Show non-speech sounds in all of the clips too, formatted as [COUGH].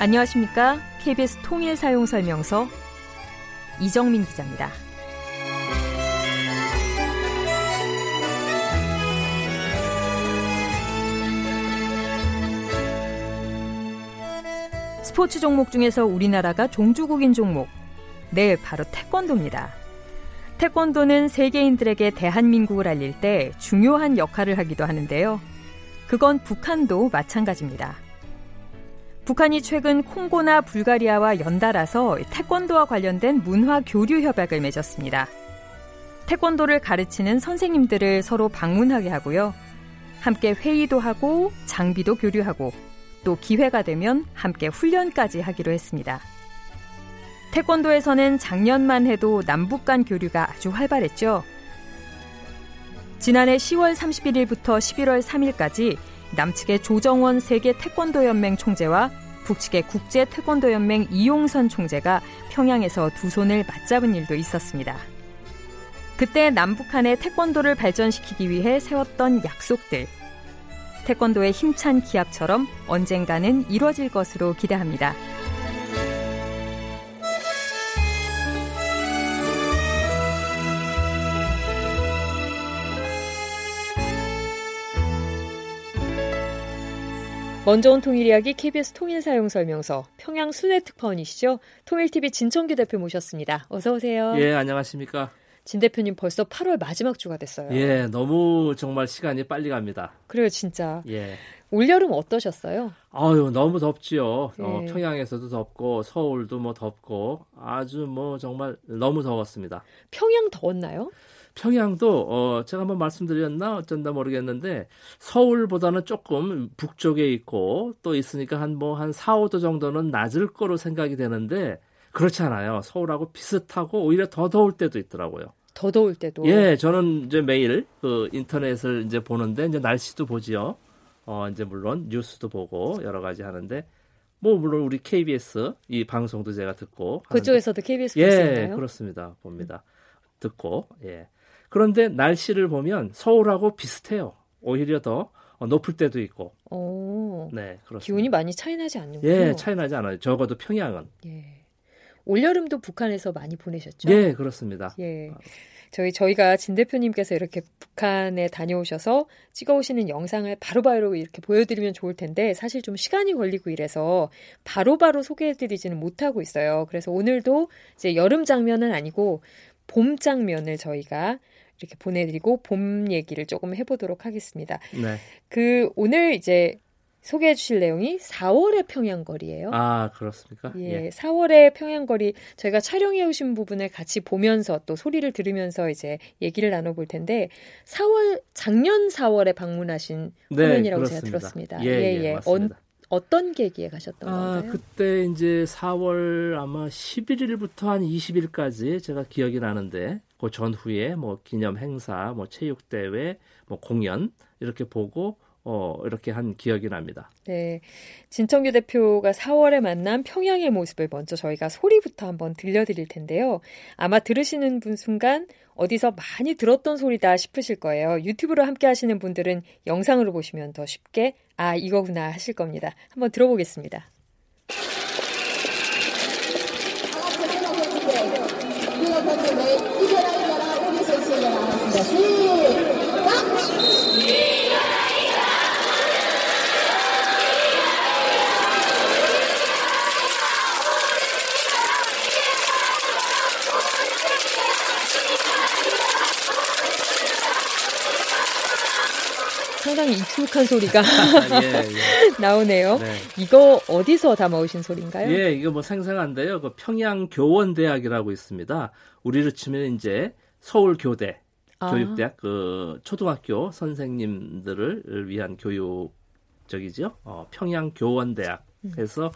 안녕하십니까? KBS 통일 사용 설명서 이정민 기자입니다. 스포츠 종목 중에서 우리나라가 종주국인 종목. 네, 바로 태권도입니다. 태권도는 세계인들에게 대한민국을 알릴 때 중요한 역할을 하기도 하는데요. 그건 북한도 마찬가지입니다. 북한이 최근 콩고나 불가리아와 연달아서 태권도와 관련된 문화 교류 협약을 맺었습니다. 태권도를 가르치는 선생님들을 서로 방문하게 하고요. 함께 회의도 하고 장비도 교류하고 또 기회가 되면 함께 훈련까지 하기로 했습니다. 태권도에서는 작년만 해도 남북 간 교류가 아주 활발했죠. 지난해 10월 31일부터 11월 3일까지 남측의 조정원 세계 태권도 연맹 총재와 북측의 국제 태권도 연맹 이용선 총재가 평양에서 두 손을 맞잡은 일도 있었습니다. 그때 남북한의 태권도를 발전시키기 위해 세웠던 약속들. 태권도의 힘찬 기합처럼 언젠가는 이뤄질 것으로 기대합니다. 먼저 온 통일 이야기 KBS 통일 사용 설명서 평양 순회 특파원이시죠? 통일TV 진청규 대표 모셨습니다. 어서 오세요. 예, 안녕하십니까? 진 대표님 벌써 8월 마지막 주가 됐어요. 예, 너무 정말 시간이 빨리 갑니다. 그래요, 진짜. 예. 올여름 어떠셨어요? 아유, 너무 덥지요. 예. 어, 평양에서도 덥고 서울도 뭐 덥고 아주 뭐 정말 너무 더웠습니다. 평양 더웠나요? 평양도 어 제가 한번 말씀드렸나 어쩐다 모르겠는데 서울보다는 조금 북쪽에 있고 또 있으니까 한뭐 한 4, 5도 정도는 낮을 거로 생각이 되는데 그렇지 않아요. 서울하고 비슷하고 오히려 더 더울 때도 있더라고요. 더 더울 때도. 예, 저는 이제 매일 그 인터넷을 이제 보는데 이제 날씨도 보지요. 어 이제 물론 뉴스도 보고 여러 가지 하는데 뭐 물론 우리 KBS 이 방송도 제가 듣고 그쪽에서도 KBS 예, 보시나요? 그렇습니다. 봅니다. 듣고 예. 그런데 날씨를 보면 서울하고 비슷해요. 오히려 더 어, 높을 때도 있고. 오, 네, 그렇습니다. 기온이 많이 차이 나지 않는군요. 예, 차이 나지 않아요. 적어도 평양은. 예. 올여름도 북한에서 많이 보내셨죠? 예, 그렇습니다. 예. 저희 저희가 진 대표님께서 이렇게 북한에 다녀오셔서 찍어오시는 영상을 바로바로 이렇게 보여드리면 좋을 텐데 사실 좀 시간이 걸리고 이래서 바로 바로 소개해드리지는 못하고 있어요. 그래서 오늘도 이제 여름 장면은 아니고 봄 장면을 저희가 이렇게 보내드리고 봄 얘기를 조금 해보도록 하겠습니다. 네. 그 오늘 이제 소개해 주실 내용이 4월의 평양거리예요. 아, 그렇습니까? 예, 4월의 평양거리 저희가 촬영해 오신 부분을 같이 보면서 또 소리를 들으면서 이제 얘기를 나눠볼 텐데 4월 작년 4월에 방문하신 네, 화면이라고 그렇습니다. 제가 들었습니다. 예, 예, 맞습니다. 어, 어떤 계기에 가셨던 아, 건가요? 그때 이제 4월 아마 11일부터 한 20일까지 제가 기억이 나는데 그 전후에 뭐 기념 행사, 뭐 체육 대회, 뭐 공연 이렇게 보고 어 이렇게 한 기억이 납니다. 네. 진청규 대표가 4월에 만난 평양의 모습을 먼저 저희가 소리부터 한번 들려드릴 텐데요. 아마 들으시는 분 순간 어디서 많이 들었던 소리다 싶으실 거예요. 유튜브로 함께 하시는 분들은 영상으로 보시면 더 쉽게 아, 이거구나 하실 겁니다. 한번 들어보겠습니다. 상당히 익숙한 소리가 [LAUGHS] 예, 예. [LAUGHS] 나오네요. 네. 이거 어디서 담아오신 소리인가요? 예, 이거 뭐 생생한데요. 그 평양 교원대학이라고 있습니다. 우리로 치면 이제 서울 교대 아. 교육대학 그 초등학교 선생님들을 위한 교육적이죠. 어, 평양 교원대학. 음. 그래서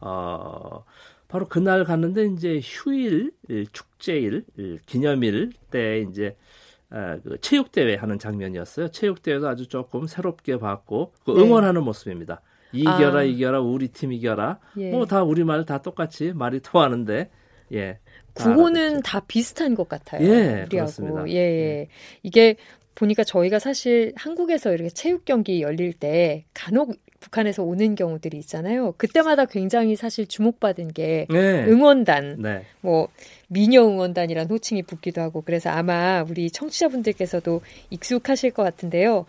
어 바로 그날 갔는데 이제 휴일, 일, 축제일, 일, 기념일 때 이제 아, 그 체육대회 하는 장면이었어요. 체육대회도 아주 조금 새롭게 봤고 그 네. 응원하는 모습입니다. 이겨라 아. 이겨라 우리 팀 이겨라 예. 뭐다 우리 말 다 똑같이 말이 통하는데 예다 구호는 알아듣죠. 다 비슷한 것 같아요. 예. 그렇습니다. 예, 예. 이게 보니까 저희가 사실 한국에서 이렇게 체육 경기 열릴 때 간혹 북한에서 오는 경우들이 있잖아요. 그때마다 굉장히 사실 주목받은 게 네. 응원단, 네. 뭐 미녀 응원단이란 호칭이 붙기도 하고 그래서 아마 우리 청취자분들께서도 익숙하실 것 같은데요.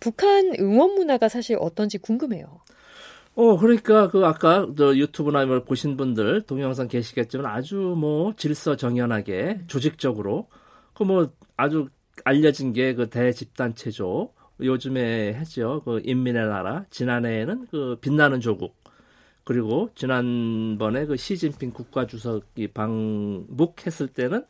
북한 응원 문화가 사실 어떤지 궁금해요. 어, 그러니까 그 아까 저 유튜브나 뭐 보신 분들 동영상 계시겠지만 아주 뭐 질서 정연하게 조직적으로 그 뭐 아주 알려진 게 그 대집단 체조 요즘에 했죠. 그 인민의 나라 지난해에는 그 빛나는 조국 그리고 지난번에 그 시진핑 국가주석이 방북했을 때는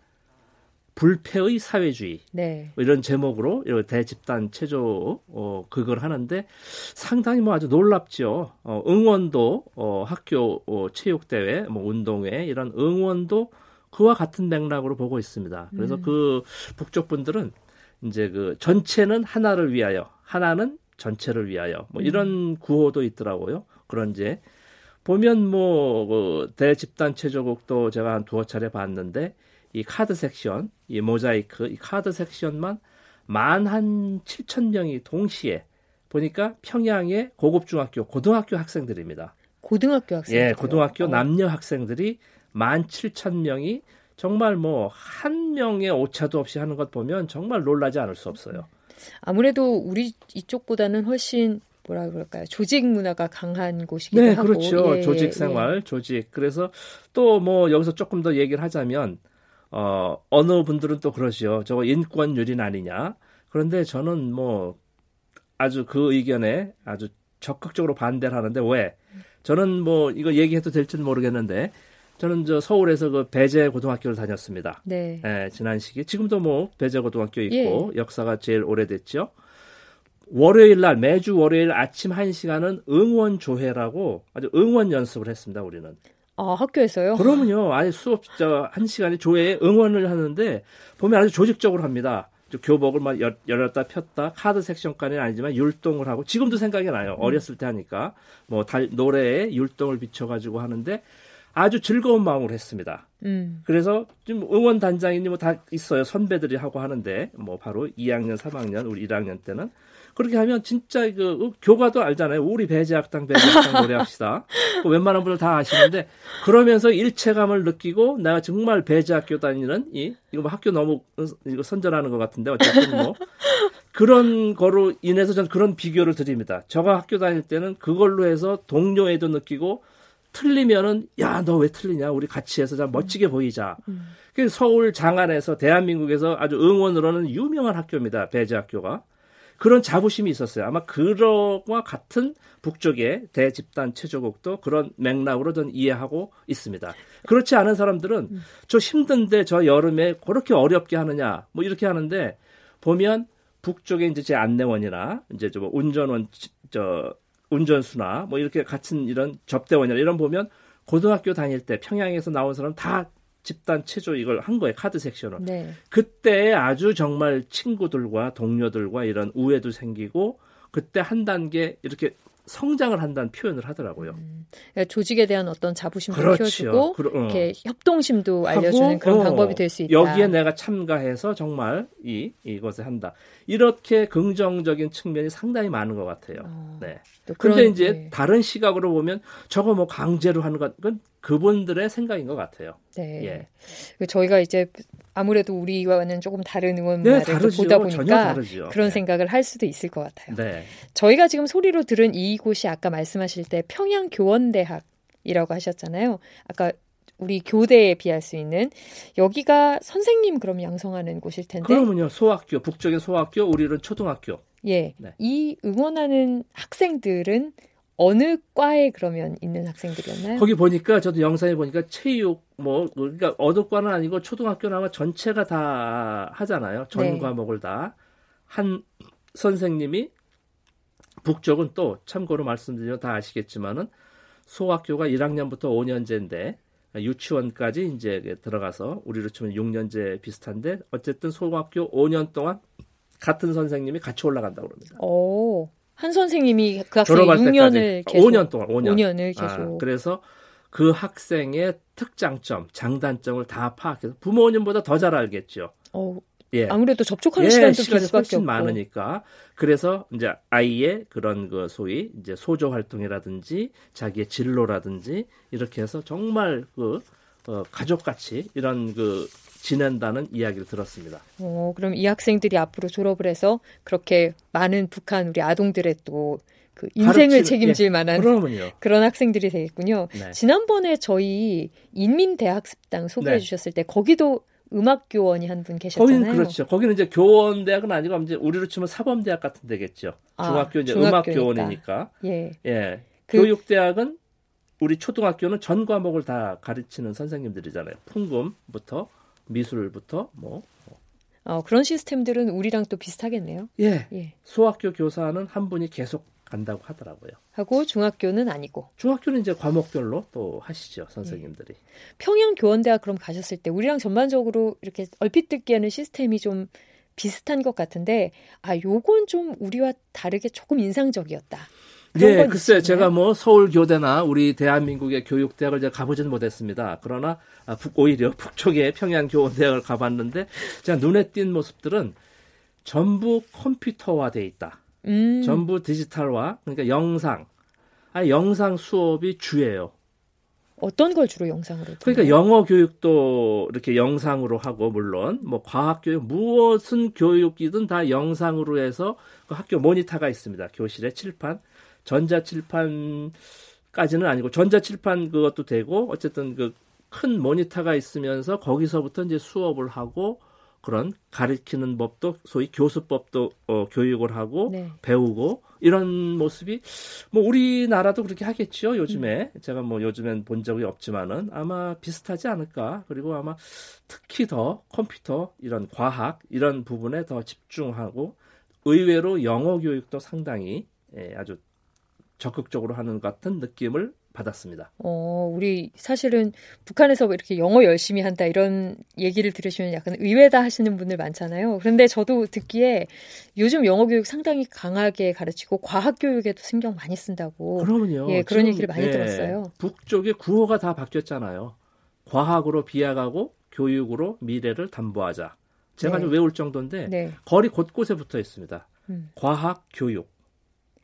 불패의 사회주의 네. 뭐 이런 제목으로 이런 대집단 체조 어 그걸 하는데 상당히 뭐 아주 놀랍죠. 어 응원도 어 학교 어 체육 대회 뭐 운동회 이런 응원도 그와 같은 맥락으로 보고 있습니다. 그래서 음. 그 북쪽 분들은 이제 그 전체는 하나를 위하여 하나는 전체를 위하여 뭐 이런 음. 구호도 있더라고요. 그런 이제 보면 뭐 그 대집단 체조국도 제가 한 두어 차례 봤는데 이 카드 섹션, 이 모자이크, 이 카드 섹션만 만 한 7천 명이 동시에 보니까 평양의 고급 중학교, 고등학교 학생들입니다. 고등학교 학생 예, 고등학교 어. 남녀 학생들이 만 7천 명이 정말 뭐 한 명의 오차도 없이 하는 것 보면 정말 놀라지 않을 수 없어요. 아무래도 우리 이쪽보다는 훨씬 뭐라 그럴까요? 조직 문화가 강한 곳이기도 네, 하고. 그렇죠. 예, 조직 생활, 예. 조직. 그래서 또 뭐 여기서 조금 더 얘기를 하자면 어 어느 분들은 또 그러시요. 저거 인권 유린 아니냐. 그런데 저는 뭐 아주 그 의견에 아주 적극적으로 반대를 하는데 왜? 저는 뭐 이거 얘기해도 될지는 모르겠는데 저는 저 서울에서 그 배재 고등학교를 다녔습니다. 네. 예, 지난 시기 지금도 뭐 배재 고등학교 있고 예. 역사가 제일 오래됐죠. 월요일 날 매주 월요일 아침 1시간은 응원 조회라고 아주 응원 연습을 했습니다, 우리는. 아, 학교에서요? 그러면요. 아니 수업 저 1시간에 조회에 응원을 하는데 보면 아주 조직적으로 합니다. 교복을 막 열었다 폈다 카드 섹션까지는 아니지만 율동을 하고 지금도 생각이 나요. 음. 어렸을 때 하니까 뭐 달, 노래에 율동을 비춰가지고 하는데 아주 즐거운 마음으로 했습니다. 음. 그래서 좀 응원 단장이니 뭐 다 있어요. 선배들이 하고 하는데 뭐 바로 2학년, 3학년, 우리 1학년 때는 그렇게 하면 진짜 그 교과도 알잖아요. 우리 배제학당 배제학당 노래합시다. 그 웬만한 분들 다 아시는데 그러면서 일체감을 느끼고 내가 정말 배제학교 다니는 이 이거 뭐 학교 너무 이거 선전하는 것 같은데 어쨌든 뭐 그런 거로 인해서 저는 그런 비교를 드립니다. 저가 학교 다닐 때는 그걸로 해서 동료애도 느끼고 틀리면은 야 너 왜 틀리냐 우리 같이 해서 좀 멋지게 보이자. 음. 그 서울 장안에서 대한민국에서 아주 응원으로는 유명한 학교입니다 배제학교가 그런 자부심이 있었어요. 아마 그러와 같은 북쪽의 대집단 체조국도 그런 맥락으로 전 이해하고 있습니다. 그렇지 않은 사람들은 음. 저 힘든데 저 여름에 그렇게 어렵게 하느냐 뭐 이렇게 하는데 보면 북쪽에 이제 제 안내원이나 이제 저 운전원 저 운전수나 뭐 이렇게 같은 이런 접대원이나 이런 보면 고등학교 다닐 때 평양에서 나온 사람 다 집단 체조 이걸 한 거예요 카드 섹션을. 네. 그때 아주 정말 친구들과 동료들과 이런 우애도 생기고 그때 한 단계 이렇게 성장을 한다는 표현을 하더라고요. 음, 그러니까 조직에 대한 어떤 자부심도 그렇죠. 키워주고 그러, 어. 이렇게 협동심도 알려주는 그런 어, 방법이 될 수 있다. 여기에 내가 참가해서 정말 이 이것을 한다. 이렇게 긍정적인 측면이 상당히 많은 것 같아요. 어, 네. 그런데 이제 네. 다른 시각으로 보면 저거 뭐 강제로 하는 건 그분들의 생각인 것 같아요. 네. 예. 그 저희가 이제 아무래도 우리와는 조금 다른 응원 네, 보다 보니까 그런 네. 생각을 할 수도 있을 것 같아요. 네. 저희가 지금 소리로 들은 이곳이 아까 말씀하실 때 평양 교원대학이라고 하셨잖아요. 아까 우리 교대에 비할 수 있는 여기가 선생님 그럼 양성하는 곳일 텐데. 그러면요 소학교 북쪽의 소학교 우리는 초등학교. 예. 네. 이 응원하는 학생들은 어느 과에 그러면 있는 학생들이었나요? 거기 보니까 저도 영상에 보니까 체육 뭐 그러니까 어느 과는 아니고 초등학교는 아마 전체가 다 하잖아요. 전 네. 과목을 다 한 선생님이 북쪽은 또 참고로 말씀드리면 다 아시겠지만은 소학교가 1학년부터 5년제인데 유치원까지 이제 들어가서 우리로 치면 6년제 비슷한데 어쨌든 소학교 5년 동안 같은 선생님이 같이 올라간다고 그럽니다. 오. 한 선생님이 그 학생이 6년을 계속 5년 동안 5년. 5년을 아, 계속. 아, 그래서 그 학생의 특장점, 장단점을 다 파악해서 부모님보다 더 잘 알겠죠. 어, 예. 아무래도 접촉하는 예, 시간도 시간이 훨씬 없고. 많으니까 그래서 이제 아이의 그런 그 소위 이제 소조 활동이라든지 자기의 진로라든지 이렇게 해서 정말 그 어, 가족같이 이런 그 지낸다는 이야기를 들었습니다. 어, 그럼 이 학생들이 앞으로 졸업을 해서 그렇게 많은 북한 우리 아동들의 또 그 인생을 가르치는, 책임질 예, 만한 그러면요. [LAUGHS] 그런 학생들이 되겠군요. 네. 지난번에 저희 인민대학습당 소개해 네. 주셨을 때 거기도 음악 교원이 한 분 계셨잖아요. 거기는 그렇죠. 거기는 이제 교원 대학은 아니고 이제 우리로 치면 사범 대학 같은 데겠죠. 아, 중학교 이제 음악 교원이니까. 예. 예. 그, 교육 대학은 우리 초등학교는 전 과목을 다 가르치는 선생님들이잖아요. 풍금부터 미술부터 뭐. 어, 그런 시스템들은 우리랑 또 비슷하겠네요. 예. 예. 소학교 교사는 한 분이 계속 간다고 하더라고요. 하고 중학교는 아니고. 중학교는 이제 과목별로 또 하시죠 선생님들이. 예. 평양 교원대학 그럼 가셨을 때 우리랑 전반적으로 이렇게 얼핏 듣기에는 시스템이 좀 비슷한 것 같은데 아 요건 좀 우리와 다르게 조금 인상적이었다. 예, 글쎄 제가 뭐 서울 교대나 우리 대한민국의 교육 대학을 제가 가보지는 못했습니다. 그러나 아, 북, 오히려 [LAUGHS] 북쪽의 평양 교원 대학을 가봤는데 제가 눈에 띈 모습들은 전부 컴퓨터화돼 있다. 음. 전부 디지털화, 그러니까 영상. 아 영상 수업이 주예요. 어떤 걸 주로 영상으로? 그러니까 영어 교육도 이렇게 영상으로 하고 물론 뭐 과학 교육 무엇은 교육이든 다 영상으로 해서 그 학교 모니터가 있습니다. 교실에 칠판, 전자 칠판까지는 아니고 전자 칠판 그것도 되고 어쨌든 그 큰 모니터가 있으면서 거기서부터 이제 수업을 하고 그런 가르치는 법도 소위 교수법도 어, 교육을 하고 네. 배우고 이런 모습이 뭐 우리나라도 그렇게 하겠죠 요즘에 음. 제가 뭐 요즘엔 본 적이 없지만은 아마 비슷하지 않을까 그리고 아마 특히 더 컴퓨터 이런 과학 이런 부분에 더 집중하고 의외로 영어 교육도 상당히 예, 아주 적극적으로 하는 것 같은 느낌을 받았습니다. 어, 우리 사실은 북한에서 이렇게 영어 열심히 한다 이런 얘기를 들으시면 약간 의외다 하시는 분들 많잖아요. 그런데 저도 듣기에 요즘 영어 교육 상당히 강하게 가르치고 과학 교육에도 신경 많이 쓴다고. 그러면요. 예, 그런 얘기를 많이 예, 들었어요. 북쪽의 구호가 다 바뀌었잖아요. 과학으로 비약하고 교육으로 미래를 담보하자. 제가 네. 좀 외울 정도인데 네. 거리 곳곳에 붙어 있습니다. 음. 과학 교육.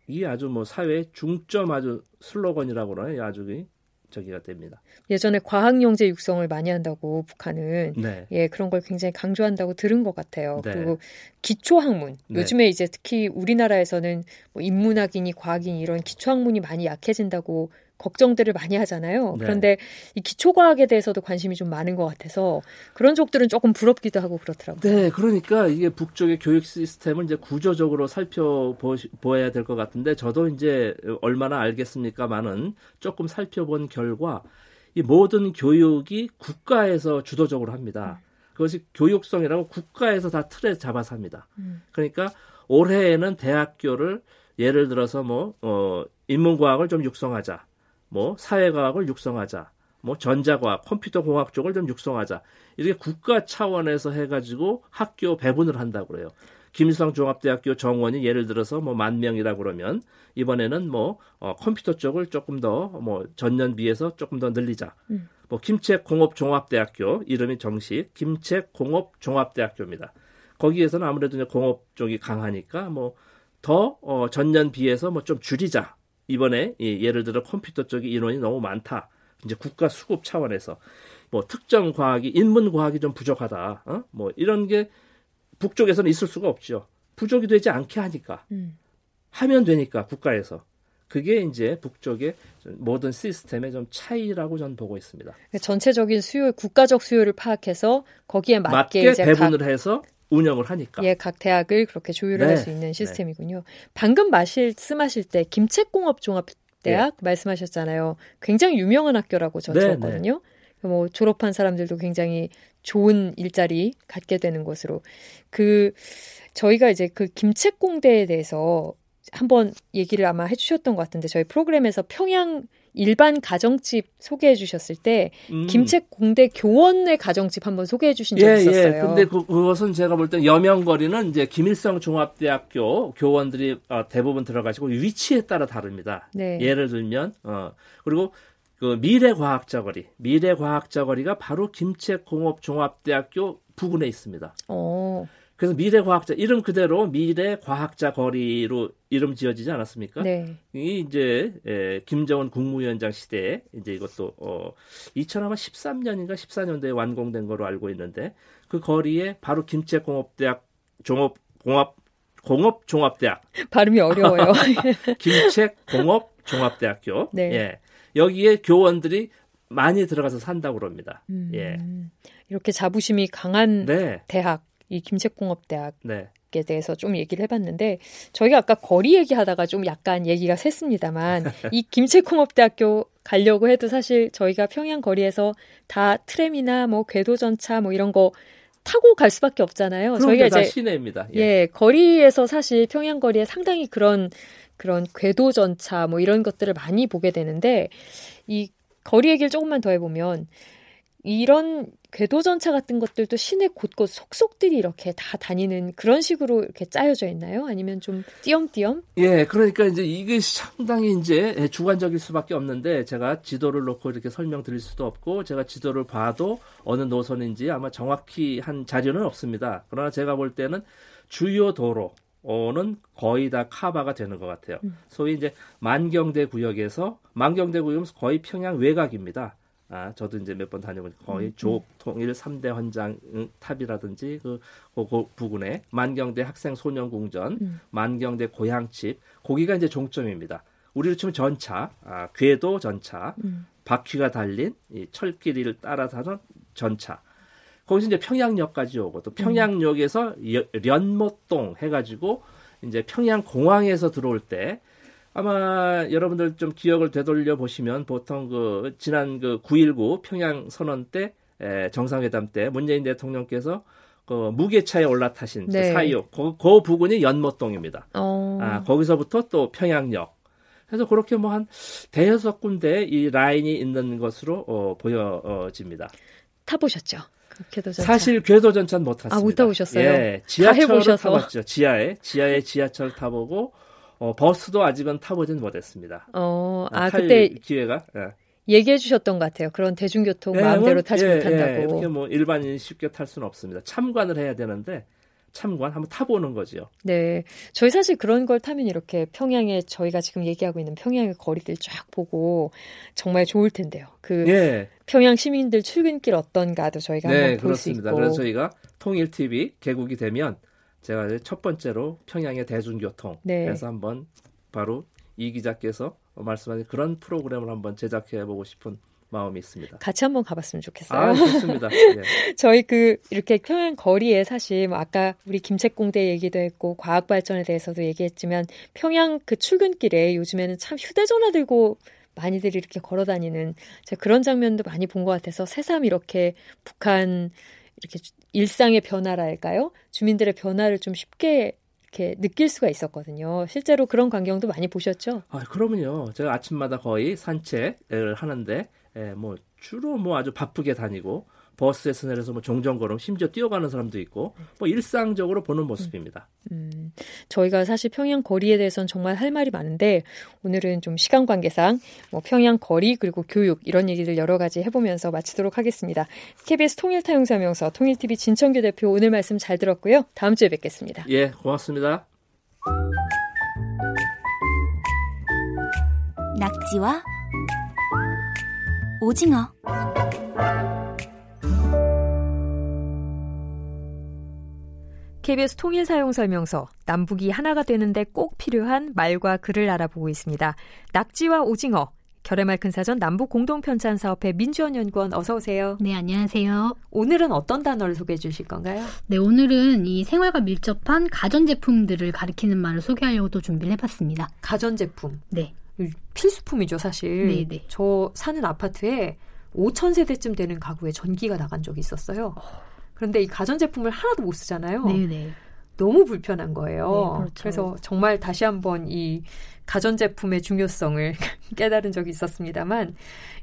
이게 아주 뭐 사회의 중점 아주 슬로건이라고 그러나요? 아주 저기가 됩니다. 예전에 과학 영재 육성을 많이 한다고 북한은 네. 예 그런 걸 굉장히 강조한다고 들은 것 같아요. 네. 그리고 기초 학문 네. 요즘에 이제 특히 우리나라에서는 뭐 인문학이니 과학이니 이런 기초 학문이 많이 약해진다고 걱정들을 많이 하잖아요. 네. 그런데 이 기초과학에 대해서도 관심이 좀 많은 것 같아서 그런 쪽들은 조금 부럽기도 하고 그렇더라고요. 네, 그러니까 이게 북쪽의 교육 시스템을 이제 구조적으로 살펴보아야 될 것 같은데 저도 이제 얼마나 알겠습니까만은 조금 살펴본 결과 이 모든 교육이 국가에서 주도적으로 합니다. 음. 그것이 교육성이라고 국가에서 다 틀에 잡아서 합니다. 음. 그러니까 올해에는 대학교를 예를 들어서 뭐, 어, 인문과학을 좀 육성하자. 뭐 사회과학을 육성하자, 뭐 전자과학, 컴퓨터 공학 쪽을 좀 육성하자. 이렇게 국가 차원에서 해가지고 학교 배분을 한다고 그래요. 김일성 종합대학교 정원이 예를 들어서 뭐 만 명이라 그러면 이번에는 뭐 어, 컴퓨터 쪽을 조금 더 뭐 전년 비해서 조금 더 늘리자. 음. 뭐 김책공업종합대학교 이름이 정식 김책공업종합대학교입니다. 거기에서는 아무래도 이제 공업 쪽이 강하니까 뭐더 어, 전년 비해서 뭐 좀 줄이자. 이번에 예를 들어 컴퓨터 쪽에 인원이 너무 많다. 이제 국가 수급 차원에서 뭐 특정 과학이 인문 과학이 좀 부족하다. 어? 뭐 이런 게 북쪽에서는 있을 수가 없죠. 부족이 되지 않게 하니까 음. 하면 되니까 국가에서 그게 이제 북쪽의 모든 시스템의 좀 차이라고 저는 보고 있습니다. 전체적인 수요, 국가적 수요를 파악해서 거기에 맞게, 맞게 배분을 각... 해서 운영을 하니까. 예, 각 대학을 그렇게 조율을 네. 할수 있는 네. 시스템이군요. 네. 방금 말씀하실 때 김책공업 종합대학 네. 말씀하셨잖아요. 굉장히 유명한 학교라고 저 네, 들었거든요. 네. 뭐 졸업한 사람들도 굉장히 좋은 일자리 갖게 되는 것으로 그 저희가 이제 그 김책공대에 대해서 한번 얘기를 아마 해주셨던 것 같은데 저희 프로그램에서 평양 일반 가정집 소개해 주셨을 때 음. 김책 공대 교원의 가정집 한번 소개해 주신 적이 예, 예. 있었어요. 예. 근데 그, 그것은 제가 볼때 여명거리는 이제 김일성 종합대학교 교원들이 어, 대부분 들어가시고 위치에 따라 다릅니다. 네. 예를 들면 어 그리고 그 미래과학자 거리, 미래과학자 거리가 바로 김책공업종합대학교 부근에 있습니다. 어. 그래서 미래 과학자 이름 그대로 미래 과학자 거리로 이름 지어지지 않았습니까? 네. 이 이제 에, 김정은 국무위원장 시대에 이제 이것도 어 2013년인가 14년도에 완공된 거로 알고 있는데 그 거리에 바로 김책공업대학 종업 공업 공업 종합대학 발음이 어려워요. [LAUGHS] 김책공업 종합대학교. 네. 예. 여기에 교원들이 많이 들어가서 산다고 그럽니다. 음, 예. 이렇게 자부심이 강한 네. 대학, 이 김책공업대학 네. 에 대해서 좀 얘기를 해봤는데 저희가 아까 거리 얘기하다가 좀 약간 얘기가 샜습니다만 [LAUGHS] 이 김책공업대학교 가려고 해도 사실 저희가 평양 거리에서 다 트램이나 뭐 궤도 전차 뭐 이런 거 타고 갈 수밖에 없잖아요. 저희가 다 이제 시내입니다. 예. 예 거리에서 사실 평양 거리에 상당히 그런 그런 궤도 전차 뭐 이런 것들을 많이 보게 되는데 이 거리 얘기를 조금만 더 해보면 이런 궤도 전차 같은 것들도 시내 곳곳 속속들이 이렇게 다 다니는 그런 식으로 이렇게 짜여져 있나요? 아니면 좀 띄엄띄엄? 예, 그러니까 이제 이게 상당히 이제 주관적일 수밖에 없는데 제가 지도를 놓고 이렇게 설명드릴 수도 없고 제가 지도를 봐도 어느 노선인지 아마 정확히 한 자료는 없습니다. 그러나 제가 볼 때는 주요 도로 는 거의 다 카바가 되는 것 같아요. 음. 소위 이제 만경대 구역에서 만경대 구역은 거의 평양 외곽입니다. 아, 저도 이제 몇 번 다녀보니까 거의 음, 조국 통일 3대 헌장 탑이라든지 그, 그, 그 부근에 만경대 학생 소년 궁전, 음. 만경대 고향집, 거기가 이제 종점입니다. 우리로 치면 전차, 아, 궤도 전차, 음. 바퀴가 달린 이 철길을 따라서 하는 전차. 거기서 이제 평양역까지 오고 또 평양역에서 여- 련모동 해가지고 이제 평양 공항에서 들어올 때 아마 여러분들 좀 기억을 되돌려 보시면 보통 그 지난 그 9.19 평양 선언 때 에, 정상회담 때 문재인 대통령께서 그 무게차에 올라타신 네. 그 사이역 그, 그 부근이 연모동입니다. 어. 아, 거기서부터 또 평양역. 그래서 그렇게 뭐 한 대여섯 군데 이 라인이 있는 것으로 어, 보여집니다. 타보셨죠? 그 궤도전차. 사실 궤도 전차는 못 탔습니다. 아, 못 타보셨어요? 예, 해보셔서. 타봤죠. 지하에 지하에 지하철 타보고 어, 버스도 아직은 타보진 못했습니다. 어, 아, 탈 그때 기회가 예. 얘기해 주셨던 것 같아요. 그런 대중교통 예, 마음대로 뭐, 타지 예, 예, 못한다고. 이렇게 뭐 일반인이 쉽게 탈 수는 없습니다. 참관을 해야 되는데 참관 한번 타보는 거죠. 네. 저희 사실 그런 걸 타면 이렇게 평양에 저희가 지금 얘기하고 있는 평양의 거리들 쫙 보고 정말 좋을 텐데요. 그 예, 평양 시민들 출근길 어떤가도 저희가 네, 한번 볼수 그렇습니다. 있고. 그래서 저희가 통일 TV 개국이 되면 제가 이제 첫 번째로 평양의 대중교통 네. 해서 한번 바로 이 기자께서 말씀하신 그런 프로그램을 한번 제작해 보고 싶은 마음이 있습니다. 같이 한번 가봤으면 좋겠어요. 아, 좋습니다. 예. [LAUGHS] 저희 그 이렇게 평양 거리에 사실 뭐 아까 우리 김책공대 얘기도 했고 과학 발전에 대해서도 얘기했지만 평양 그 출근길에 요즘에는 참 휴대전화 들고 많이들 이렇게 걸어 다니는 그런 장면도 많이 본 것 같아서 새삼 이렇게 북한 이렇게 일상의 변화랄까요? 주민들의 변화를 좀 쉽게 이렇게 느낄 수가 있었거든요. 실제로 그런 광경도 많이 보셨죠? 아, 그러면요. 제가 아침마다 거의 산책을 하는데 예, 뭐 주로 뭐 아주 바쁘게 다니고 버스에서 내려서 뭐 종전걸음 심지어 뛰어가는 사람도 있고 뭐 일상적으로 보는 모습입니다. 음, 저희가 사실 평양 거리에 대해서는 정말 할 말이 많은데 오늘은 좀 시간 관계상 뭐 평양 거리 그리고 교육 이런 얘기들 여러 가지 해보면서 마치도록 하겠습니다. KBS 통일타용사명서 통일TV 진청규 대표 오늘 말씀 잘 들었고요. 다음 주에 뵙겠습니다. 예, 고맙습니다. 낙지와 오징어 KBS 통일 사용 설명서 남북이 하나가 되는데 꼭 필요한 말과 글을 알아보고 있습니다. 낙지와 오징어 결의말 큰 사전 남북 공동 편찬 사업회 민주원 연구원 어서 오세요. 네, 안녕하세요. 오늘은 어떤 단어를 소개해 주실 건가요? 네, 오늘은 이 생활과 밀접한 가전 제품들을 가리키는 말을 소개하려고 또 준비를 해 봤습니다. 가전 제품. 네. 필수품이죠, 사실. 네, 네. 저 사는 아파트에 5천 세대쯤 되는 가구에 전기가 나간 적이 있었어요. 그런데 이 가전제품을 하나도 못 쓰잖아요. 네, 네. 너무 불편한 거예요. 네, 그렇죠. 그래서 정말 다시 한번 이 가전제품의 중요성을 [LAUGHS] 깨달은 적이 있었습니다만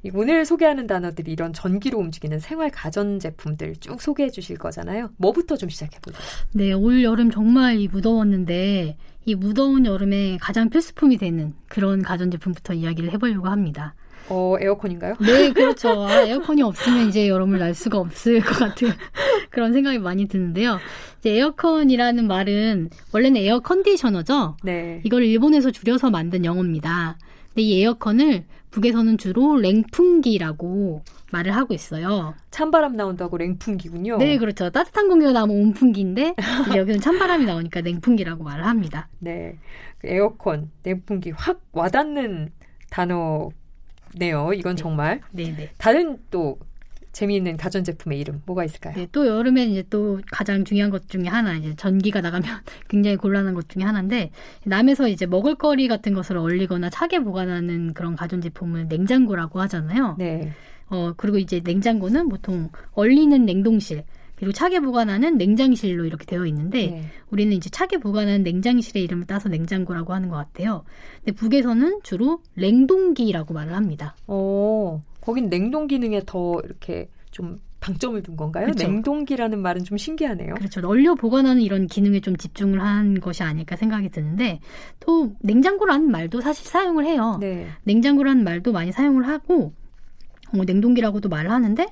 이 오늘 소개하는 단어들이 이런 전기로 움직이는 생활 가전제품들 쭉 소개해 주실 거잖아요. 뭐부터 좀 시작해 보죠. 네, 올 여름 정말 이 무더웠는데 이 무더운 여름에 가장 필수품이 되는 그런 가전제품부터 이야기를 해보려고 합니다. 어, 에어컨인가요? 네, 그렇죠. 아, 에어컨이 없으면 이제 여름을 날 수가 없을 것 같은 [LAUGHS] 그런 생각이 많이 드는데요. 이제 에어컨이라는 말은 원래는 에어 컨디셔너죠. 네. 이걸 일본에서 줄여서 만든 영어입니다. 근데 이 에어컨을 북에서는 주로 랭풍기라고 말을 하고 있어요. 찬바람 나온다고 랭풍기군요. 네, 그렇죠. 따뜻한 공기가 나오면 온풍기인데 여기는 찬바람이 나오니까 냉풍기라고 말을 합니다. 네. 그 에어컨, 냉풍기 확 와닿는 단어 네요. 이건 정말. 네, 네. 다른 또 재미있는 가전 제품의 이름 뭐가 있을까요? 네, 또 여름에 이제 또 가장 중요한 것 중에 하나 이제 전기가 나가면 [LAUGHS] 굉장히 곤란한 것 중에 하나인데 남에서 이제 먹을거리 같은 것을 얼리거나 차게 보관하는 그런 가전 제품을 냉장고라고 하잖아요. 네. 어 그리고 이제 냉장고는 보통 얼리는 냉동실 그리고 차게 보관하는 냉장실로 이렇게 되어 있는데 네. 우리는 이제 차게 보관하는 냉장실의 이름을 따서 냉장고라고 하는 것 같아요. 근데 북에서는 주로 냉동기라고 말을 합니다. 어, 거긴 냉동 기능에 더 이렇게 좀 방점을 둔 건가요? 그쵸. 냉동기라는 말은 좀 신기하네요. 그렇죠. 얼려 보관하는 이런 기능에 좀 집중을 한 것이 아닐까 생각이 드는데 또 냉장고라는 말도 사실 사용을 해요. 네. 냉장고라는 말도 많이 사용을 하고 어, 냉동기라고도 말을 하는데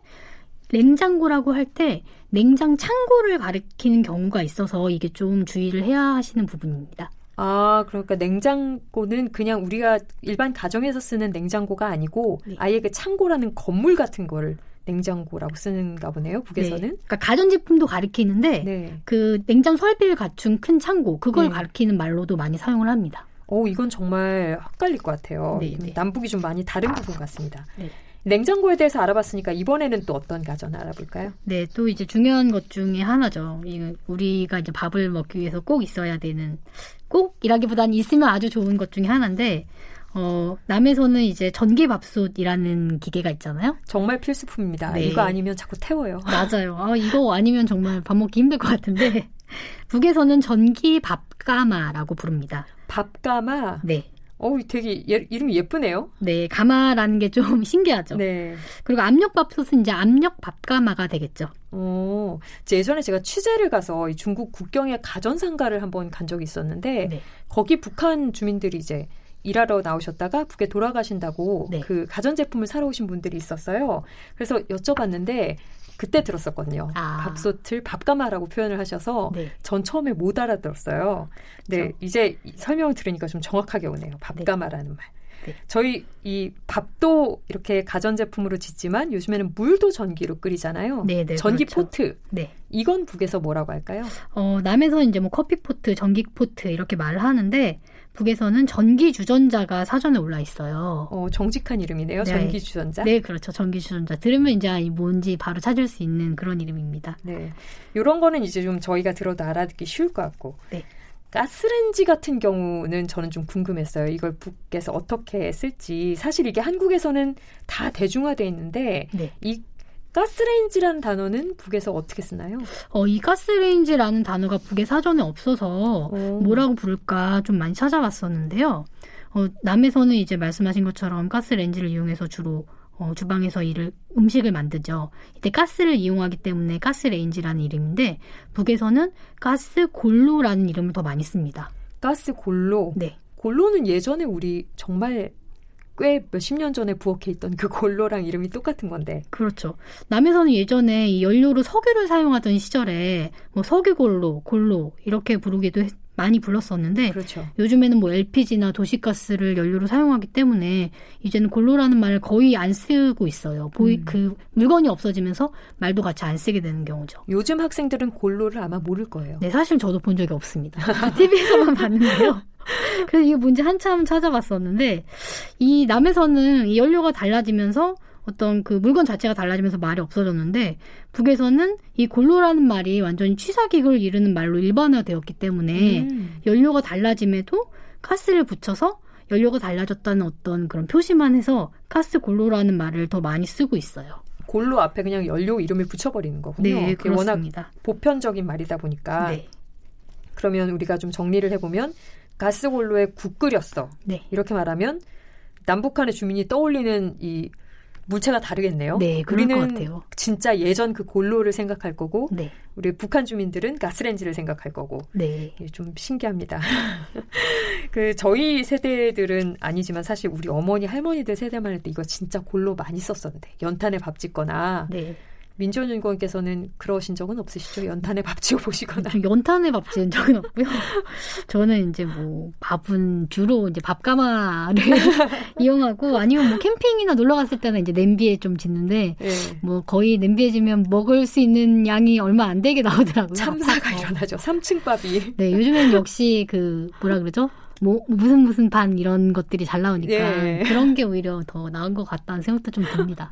냉장고라고 할 때 냉장 창고를 가리키는 경우가 있어서 이게 좀 주의를 해야 하시는 부분입니다. 아, 그러니까 냉장고는 그냥 우리가 일반 가정에서 쓰는 냉장고가 아니고 네. 아예 그 창고라는 건물 같은 거를 냉장고라고 쓰는가 보네요. 네. 북에서는. 그러니까 가전제품도 가리키는데 네. 그 냉장 설비를 갖춘 큰 창고 그걸 네. 가리키는 말로도 많이 사용을 합니다. 오, 이건 정말 헷갈릴 것 같아요. 네, 네. 남북이 좀 많이 다른 부분 같습니다. 네. 냉장고에 대해서 알아봤으니까 이번에는 또 어떤 가전 알아볼까요? 네, 또 이제 중요한 것 중에 하나죠. 이 우리가 이제 밥을 먹기 위해서 꼭 있어야 되는 꼭이라기보다는 있으면 아주 좋은 것 중에 하나인데 어, 남에서는 이제 전기밥솥이라는 기계가 있잖아요. 정말 필수품입니다. 네. 이거 아니면 자꾸 태워요. [LAUGHS] 맞아요. 아, 이거 아니면 정말 밥 먹기 힘들 것 같은데 [LAUGHS] 북에서는 전기 밥가마라고 부릅니다. 밥가마. 네. 어우, 되게 예- 이름이 예쁘네요. 네, 가마라는 게 좀 [LAUGHS] 신기하죠. 네. 그리고 압력밥솥은 이제 압력 밥가마가 되겠죠. 어, 예전에 제가 취재를 가서 이 중국 국경의 가전상가를 한번 간 적이 있었는데 네. 거기 북한 주민들이 이제 일하러 나오셨다가 북에 돌아가신다고 네. 그 가전제품을 사러 오신 분들이 있었어요. 그래서 여쭤봤는데 그때 들었었거든요. 아. 밥솥을 밥가마라고 표현을 하셔서 네. 전 처음에 못 알아들었어요. 네, 그렇죠. 이제 이 설명을 들으니까 좀 정확하게 오네요. 밥가마라는 말. 네. 저희 이 밥도 이렇게 가전제품으로 짓지만 요즘에는 물도 전기로 끓이잖아요. 네, 네, 전기 그렇죠. 포트. 네. 이건 북에서 뭐라고 할까요? 어, 남에서 이제 뭐 커피 포트, 전기 포트 이렇게 말을 하는데 북에서는 전기 주전자가 사전에 올라 있어요. 어, 정직한 이름이네요. 네. 전기 주전자. 네, 그렇죠. 전기 주전자. 들으면 이제 이 뭔지 바로 찾을 수 있는 그런 이름입니다. 네. 요런 거는 이제 좀 저희가 들어도 알아듣기 쉬울 것 같고. 네. 가스렌지 같은 경우는 저는 좀 궁금했어요. 이걸 북에서 어떻게 쓸지. 사실 이게 한국에서는 다 대중화돼 있는데 네. 이 가스레인지라는 단어는 북에서 어떻게 쓰나요? 어, 이 가스레인지라는 단어가 북에 사전에 없어서 어. 뭐라고 부를까 좀 많이 찾아봤었는데요. 어, 남에서는 이제 말씀하신 것처럼 가스레인지를 이용해서 주로 어, 주방에서 일을 음식을 만들죠. 이때 가스를 이용하기 때문에 가스레인지라는 이름인데 북에서는 가스 골로라는 이름을 더 많이 씁니다. 가스 골로. 네. 골로는 예전에 우리 정말 꽤 몇십 년 전에 부엌에 있던 그 골로랑 이름이 똑같은 건데. 그렇죠. 남에서는 예전에 이 연료로 석유를 사용하던 시절에 뭐 석유골로, 골로 이렇게 부르기도 했- 많이 불렀었는데 그렇죠. 요즘에는 뭐 LPG나 도시가스를 연료로 사용하기 때문에 이제는 골로라는 말을 거의 안 쓰고 있어요. 보이 음. 그 물건이 없어지면서 말도 같이 안 쓰게 되는 경우죠. 요즘 학생들은 골로를 아마 모를 거예요. 네, 사실 저도 본 적이 없습니다. [LAUGHS] TV에서만 봤는데요. 그래서 이게 뭔지 한참 찾아봤었는데 이 남에서는 이 연료가 달라지면서 어떤 그 물건 자체가 달라지면서 말이 없어졌는데 북에서는 이 골로라는 말이 완전히 취사기를 이르는 말로 일반화되었기 때문에 음. 연료가 달라짐에도 가스를 붙여서 연료가 달라졌다는 어떤 그런 표시만 해서 가스 골로라는 말을 더 많이 쓰고 있어요. 골로 앞에 그냥 연료 이름을 붙여버리는 거군요. 네, 그게 워낙 그렇습니다. 보편적인 말이다 보니까. 네, 그러면 우리가 좀 정리를 해보면 가스골로에 국 끓였어. 네, 이렇게 말하면 남북한의 주민이 떠올리는 이 물체가 다르겠네요. 네, 그럴 우리는 것 같아요. 진짜 예전 그 골로를 생각할 거고 네, 우리 북한 주민들은 가스렌지를 생각할 거고 네, 좀 신기합니다. [LAUGHS] 그 저희 세대들은 아니지만 사실 우리 어머니 할머니들 세대만 해도 이거 진짜 골로 많이 썼었는데 연탄에 밥 짓거나 네. 민지원 연구원께서는 그러신 적은 없으시죠? 연탄에 밥 지어 보시거나. 연탄에 밥 지은 적은 없고요. 저는 이제 뭐 밥은 주로 이제 밥가마를 [LAUGHS] 이용하고 아니면 뭐 캠핑이나 놀러 갔을 때는 이제 냄비에 좀 짓는데 네. 뭐 거의 냄비에 지면 먹을 수 있는 양이 얼마 안 되게 나오더라고요. 참사가 어. 일어나죠. 3층 밥이. 네, 요즘엔 역시 그 뭐라 그러죠? 뭐 무슨 무슨 반 이런 것들이 잘 나오니까 예. 그런 게 오히려 더 나은 것 같다는 생각도 좀 듭니다.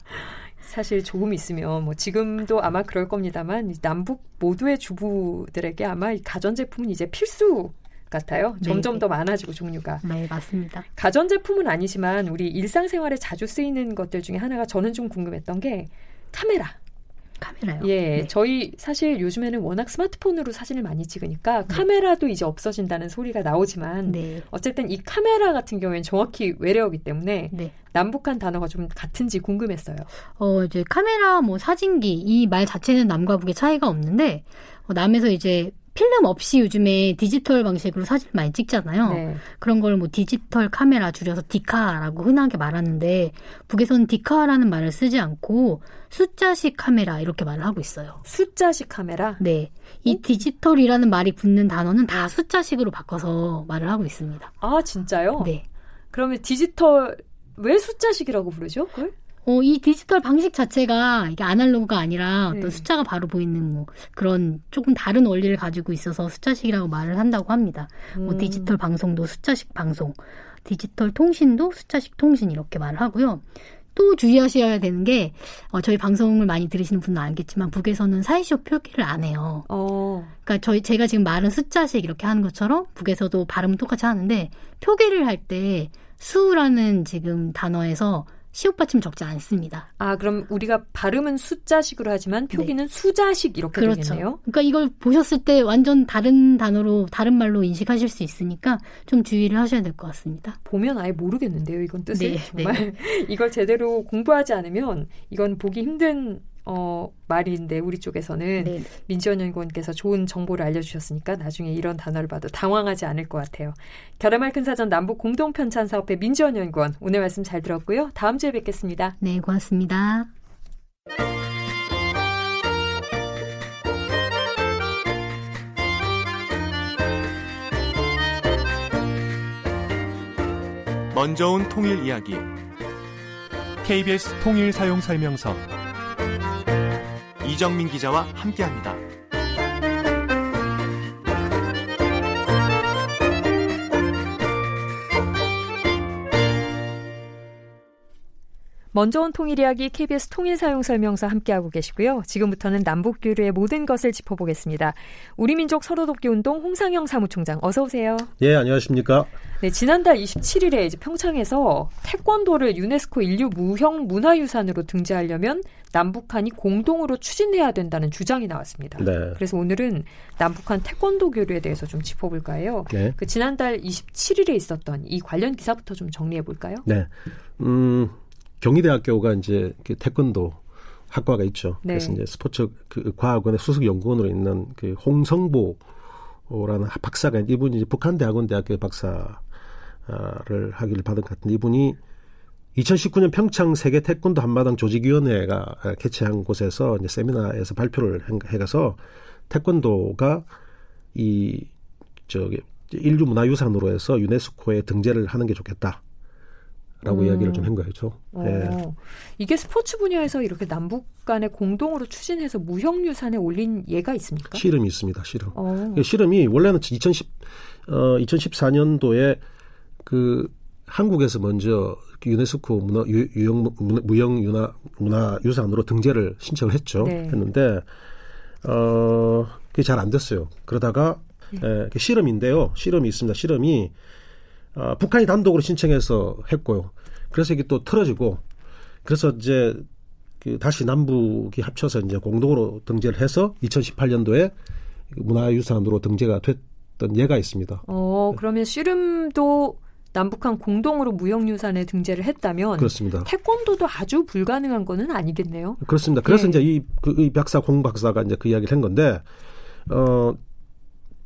사실 조금 있으면 뭐 지금도 아마 그럴 겁니다만 남북 모두의 주부들에게 아마 이 가전제품은 이제 필수 같아요. 네, 점점 네. 더 많아지고 종류가. 네, 맞습니다. 가전제품은 아니지만 우리 일상생활에 자주 쓰이는 것들 중에 하나가 저는 좀 궁금했던 게 카메라. 카메라요. 예, 네. 저희 사실 요즘에는 워낙 스마트폰으로 사진을 많이 찍으니까 네. 카메라도 이제 없어진다는 소리가 나오지만 네. 어쨌든 이 카메라 같은 경우에는 정확히 외래어기 때문에 네. 남북한 단어가 좀 같은지 궁금했어요. 어, 이제 카메라, 뭐 사진기 이 말 자체는 남과 북의 차이가 없는데 어, 남에서 이제 필름 없이 요즘에 디지털 방식으로 사진을 많이 찍잖아요. 네. 그런 걸 뭐 디지털 카메라 줄여서 디카라고 흔하게 말하는데 북에서는 디카라는 말을 쓰지 않고 숫자식 카메라 이렇게 말을 하고 있어요. 숫자식 카메라? 네. 이 어? 디지털이라는 말이 붙는 단어는 다 숫자식으로 바꿔서 말을 하고 있습니다. 아, 진짜요? 네. 그러면 디지털 왜 숫자식이라고 부르죠? 그걸? 어, 이 디지털 방식 자체가 이게 아날로그가 아니라 어떤 네. 숫자가 바로 보이는 뭐 그런 조금 다른 원리를 가지고 있어서 숫자식이라고 말을 한다고 합니다. 뭐 음. 뭐 디지털 방송도 숫자식 방송, 디지털 통신도 숫자식 통신 이렇게 말을 하고요. 또 주의하셔야 되는 게 어, 저희 방송을 많이 들으시는 분은 알겠지만 북에서는 사이쇼 표기를 안 해요. 어. 그러니까 저희 제가 지금 말은 숫자식 이렇게 하는 것처럼 북에서도 발음은 똑같이 하는데 표기를 할 때 수라는 지금 단어에서 시옷 받침 적지 않습니다. 아, 그럼 우리가 발음은 숫자식으로 하지만 표기는 네. 수자식 이렇게 그렇죠. 되겠네요. 그러니까 이걸 보셨을 때 완전 다른 단어로 다른 말로 인식하실 수 있으니까 좀 주의를 하셔야 될 것 같습니다. 보면 아예 모르겠는데요, 이건 뜻을 네, 정말 네. [LAUGHS] 이걸 제대로 공부하지 않으면 이건 보기 힘든 어, 말인데 우리 쪽에서는 네. 민지원 연구원께서 좋은 정보를 알려주셨으니까 나중에 이런 단어를 봐도 당황하지 않을 것 같아요. 결의말 큰 사전 남북 공동 편찬 사업회 민지원 연구원 오늘 말씀 잘 들었고요. 다음 주에 뵙겠습니다. 네, 고맙습니다. 먼저 온 통일 이야기 KBS 통일 사용 설명서 이정민 기자와 함께합니다. 먼저 온 통일 이야기 KBS 통일 사용 설명서 함께하고 계시고요. 지금부터는 남북 교류의 모든 것을 짚어보겠습니다. 우리 민족 서로 돕기 운동 홍상영 사무총장 어서 오세요. 예, 안녕하십니까? 네, 지난달 27일에 이제 평창에서 태권도를 유네스코 인류 무형 문화유산으로 등재하려면 남북한이 공동으로 추진해야 된다는 주장이 나왔습니다. 네. 그래서 오늘은 남북한 태권도 교류에 대해서 좀 짚어볼까 해요. 네. 그 지난달 27일에 있었던 이 관련 기사부터 좀 정리해 볼까요? 네. 음, 경희대학교가 이제 그 태권도 학과가 있죠. 네. 그래서 이제 스포츠 그 과학원의 수석 연구원으로 있는 그 홍성보라는 박사가 이분이 이제 북한 대학원 대학교 박사를 하기를 받은 것 같은데 이분이 2019년 평창 세계 태권도 한마당 조직위원회가 개최한 곳에서 이제 세미나에서 발표를 해가서 태권도가 이 저기 인류 문화유산으로 해서 유네스코에 등재를 하는 게 좋겠다. 라고 음. 이야기를 좀 한 거죠. 어. 네. 이게 스포츠 분야에서 이렇게 남북 간에 공동으로 추진해서 무형유산에 올린 예가 있습니까? 실험이 있습니다. 실험. 어. 실험이 원래는 2010, 어, 2014년도에 그 한국에서 먼저 유네스코 문화 유, 유형 무형 문화 문화 유산으로 등재를 신청을 했죠. 네. 했는데 어 그게 잘 안 됐어요. 그러다가 네. 예, 그 실험인데요. 실험이 있습니다. 실험이 어, 북한이 단독으로 신청해서 했고요. 그래서 이게 또 틀어지고 그래서 이제 그 다시 남북이 합쳐서 이제 공동으로 등재를 해서 2018년도에 문화유산으로 등재가 됐던 예가 있습니다. 어, 그러면 씨름도 남북한 공동으로 무형유산에 등재를 했다면 그렇습니다. 태권도도 아주 불가능한 거는 아니겠네요. 그렇습니다. 그래서 네. 이제 이, 그, 이 박사 공 박사가 이제 그 이야기를 한 건데 어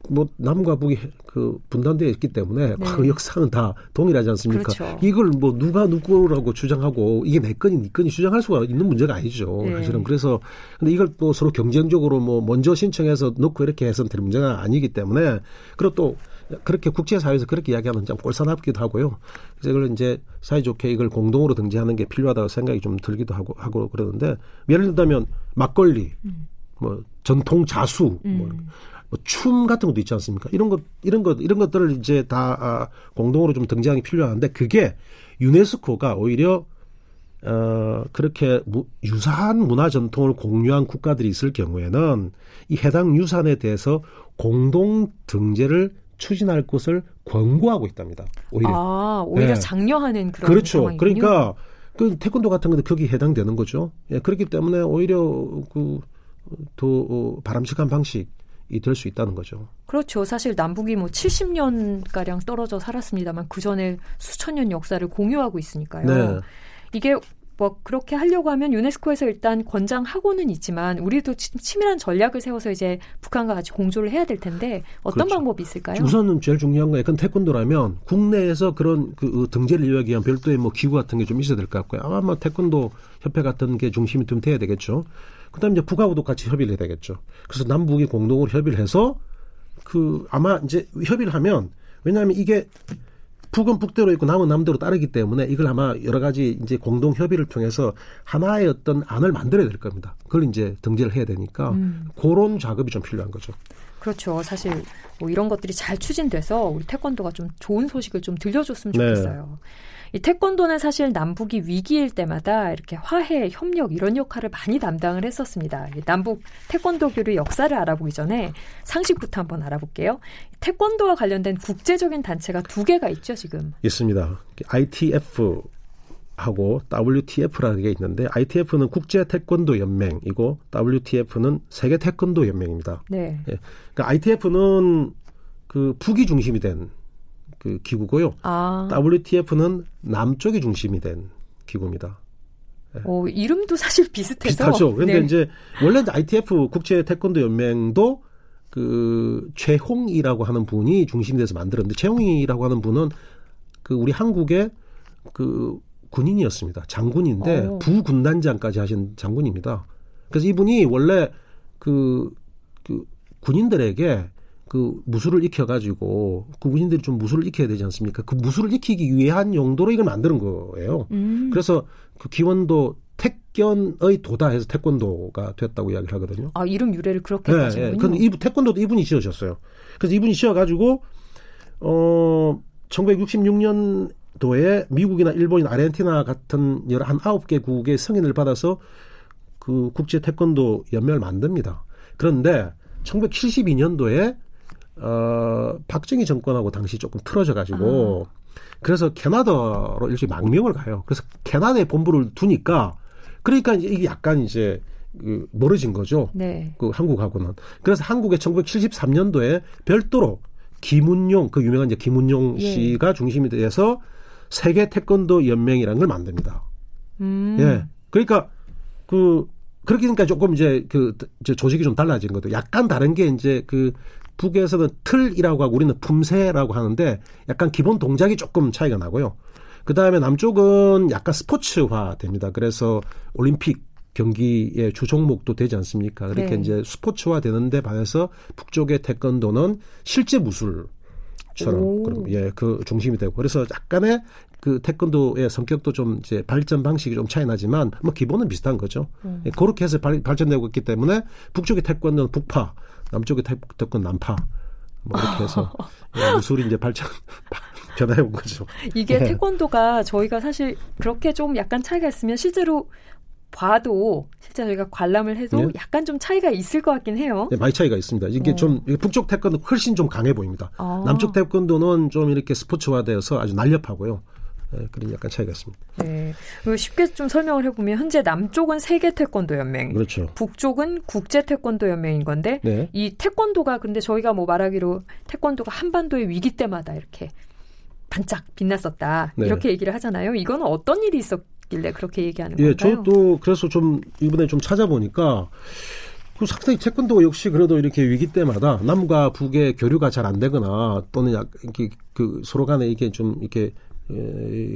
뭐 남과 북이 그 분단되어 있기 때문에 네. 그 역사는 다 동일하지 않습니까? 그렇죠. 이걸 뭐 누가 누구라고 주장하고 이게 내 건이 네 건이 주장할 수가 있는 문제가 아니죠. 네. 사실은 그래서 근데 이걸 또 서로 경쟁적으로 뭐 먼저 신청해서 넣고 이렇게 해서는 될 문제가 아니기 때문에 그리고 또 그렇게 국제사회에서 그렇게 이야기하면 좀 꼴사납기도 하고요. 그래서 이걸 이제 사이좋게 이걸 공동으로 등재하는 게 필요하다고 생각이 좀 들기도 하고 하고 그러는데 예를 들자면 막걸리, 음. 뭐 전통 자수, 뭐 음. 뭐, 뭐 춤 같은 것도 있지 않습니까? 이런 것 이런 것 이런 것들을 이제 다 아, 공동으로 좀게 필요한데 그게 유네스코가 오히려 어, 그렇게 무, 유사한 문화 전통을 공유한 국가들이 있을 경우에는 이 해당 유산에 대해서 공동 등재를 추진할 것을 권고하고 있답니다. 오히려. 아, 오히려 네. 장려하는 그런 그렇죠. 상황이군요. 그러니까 그 태권도 같은 것도 거기 해당되는 거죠. 예, 그렇기 때문에 오히려 그더 어, 바람직한 방식 이 될 수 있다는 거죠. 그렇죠. 사실 남북이 뭐 70년 가량 떨어져 살았습니다만 그 전에 수천 년 역사를 공유하고 있으니까요. 네. 이게 뭐 그렇게 하려고 하면 유네스코에서 일단 권장하고는 있지만 우리도 치밀한 전략을 세워서 이제 북한과 같이 공조를 해야 될 텐데 어떤 그렇죠. 방법이 있을까요? 우선은 제일 중요한 건 약간 태권도라면 국내에서 그런 그 등재를 이루기 위한 별도의 뭐 기구 같은 게 좀 있어야 될 것 같고요. 아마 뭐 태권도 협회 같은 게 중심이 좀 돼야 되겠죠. 그다음에 이제 북하고도 같이 협의를 해야 되겠죠. 그래서 남북이 공동으로 협의를 해서 그 아마 이제 협의를 하면 왜냐하면 이게 북은 북대로 있고 남은 남대로 따르기 때문에 이걸 아마 여러 가지 이제 공동 협의를 통해서 하나의 어떤 안을 만들어야 될 겁니다. 그걸 이제 등재를 해야 되니까 음. 그런 작업이 좀 필요한 거죠. 그렇죠. 사실 뭐 이런 것들이 잘 추진돼서 우리 태권도가 좀 좋은 소식을 좀 들려줬으면 네. 좋겠어요. 네. 이 태권도는 사실 남북이 위기일 때마다 이렇게 화해, 협력 이런 역할을 많이 담당을 했었습니다. 남북 태권도 교류 역사를 알아보기 전에 상식부터 한번 알아볼게요. 태권도와 관련된 국제적인 단체가 두 개가 있죠, 지금. 있습니다. ITF 하고 WTF라는 게 있는데 ITF는 국제 태권도 연맹이고 WTF는 세계 태권도 연맹입니다. 네. 예. 그러니까 ITF는 그 북이 중심이 된 그 기구고요. 아. WTF는 남쪽이 중심이 된 기구입니다. 네. 어, 이름도 사실 비슷해서 비슷하죠. 그런데 네. 이제 원래 ITF 국제 태권도 연맹도 그 최홍이라고 하는 분이 중심이 돼서 만들었는데 최홍이라고 하는 분은 그 우리 한국의 그 군인이었습니다. 장군인데 오. 부군단장까지 하신 장군입니다. 그래서 이분이 원래 그, 그 군인들에게 그 무술을 익혀가지고 그 군인들이 좀 무술을 익혀야 되지 않습니까? 그 무술을 익히기 위한 용도로 이걸 만드는 거예요. 음. 그래서 그 기원도 택견의 도다 해서 태권도가 됐다고 이야기를 하거든요. 아 이름 유래를 그렇게 네, 하시군요. 네. 근데 이 태권도도 이분이 지어졌어요. 그래서 이분이 지어가지고 어 1966년도에 미국이나 일본이나 아르헨티나 같은 여러 한 아홉 개국의 승인을 받아서 그 국제 태권도 연맹을 만듭니다. 그런데 1972년도에 어, 박정희 정권하고 당시 조금 틀어져 가지고 아. 그래서 캐나다로 일종의 망명을 가요. 그래서 캐나다에 본부를 두니까 그러니까 이게 약간 이제 그 멀어진 거죠. 네. 그 한국하고는. 그래서 한국에 1973년도에 별도로 김운용 그 유명한 이제 김운용 예. 씨가 중심이 돼서 세계 태권도 연맹이라는 걸 만듭니다. 음. 예. 그러니까 그 그렇게 되니까 조금 이제 그 이제 조직이 좀 달라진 거죠. 약간 다른 게 이제 그 북에서는 틀이라고 하고 우리는 품새라고 하는데 약간 기본 동작이 조금 차이가 나고요. 그 다음에 남쪽은 약간 스포츠화 됩니다. 그래서 올림픽 경기의 주 종목도 되지 않습니까? 그렇게 네. 이제 스포츠화 되는데 반해서 북쪽의 태권도는 실제 무술 처럼 그럼 예, 그 중심이 되고 그래서 약간의 그 태권도의 성격도 좀 이제 발전 방식이 좀 차이 나지만 뭐 기본은 비슷한 거죠. 음. 예, 그렇게 해서 발, 발전되고 있기 때문에 북쪽의 태권도는 북파, 남쪽의 태권 남파 뭐 이렇게 해서 [LAUGHS] 무술이 이제 발전 [LAUGHS] 변화해 온 거죠. 이게 네. 태권도가 저희가 사실 그렇게 좀 약간 차이가 있으면 실제로 봐도 실제 저희가 관람을 해도 네. 약간 좀 차이가 있을 것 같긴 해요. 네, 많이 차이가 있습니다. 이게 어. 좀 북쪽 태권도 훨씬 좀 강해 보입니다. 어. 남쪽 태권도는 좀 이렇게 스포츠화되어서 아주 날렵하고요. 네, 그런 약간 차이가 있습니다. 네. 쉽게 좀 설명을 해보면 현재 남쪽은 세계 태권도 연맹, 그렇죠. 북쪽은 국제 태권도 연맹인 건데 네. 이 태권도가 근데 저희가 뭐 말하기로 태권도가 한반도의 위기 때마다 이렇게 반짝 빛났었다 네. 이렇게 얘기를 하잖아요. 이거는 어떤 일이 있었길래 그렇게 얘기하는 예, 건가요? 저도 그래서 좀 이번에 좀 찾아보니까 그 상당히 태권도 역시 그래도 이렇게 위기 때마다 남과 북의 교류가 잘 안 되거나 또는 약 이렇게 그 서로 간에 이게 좀 이렇게 에,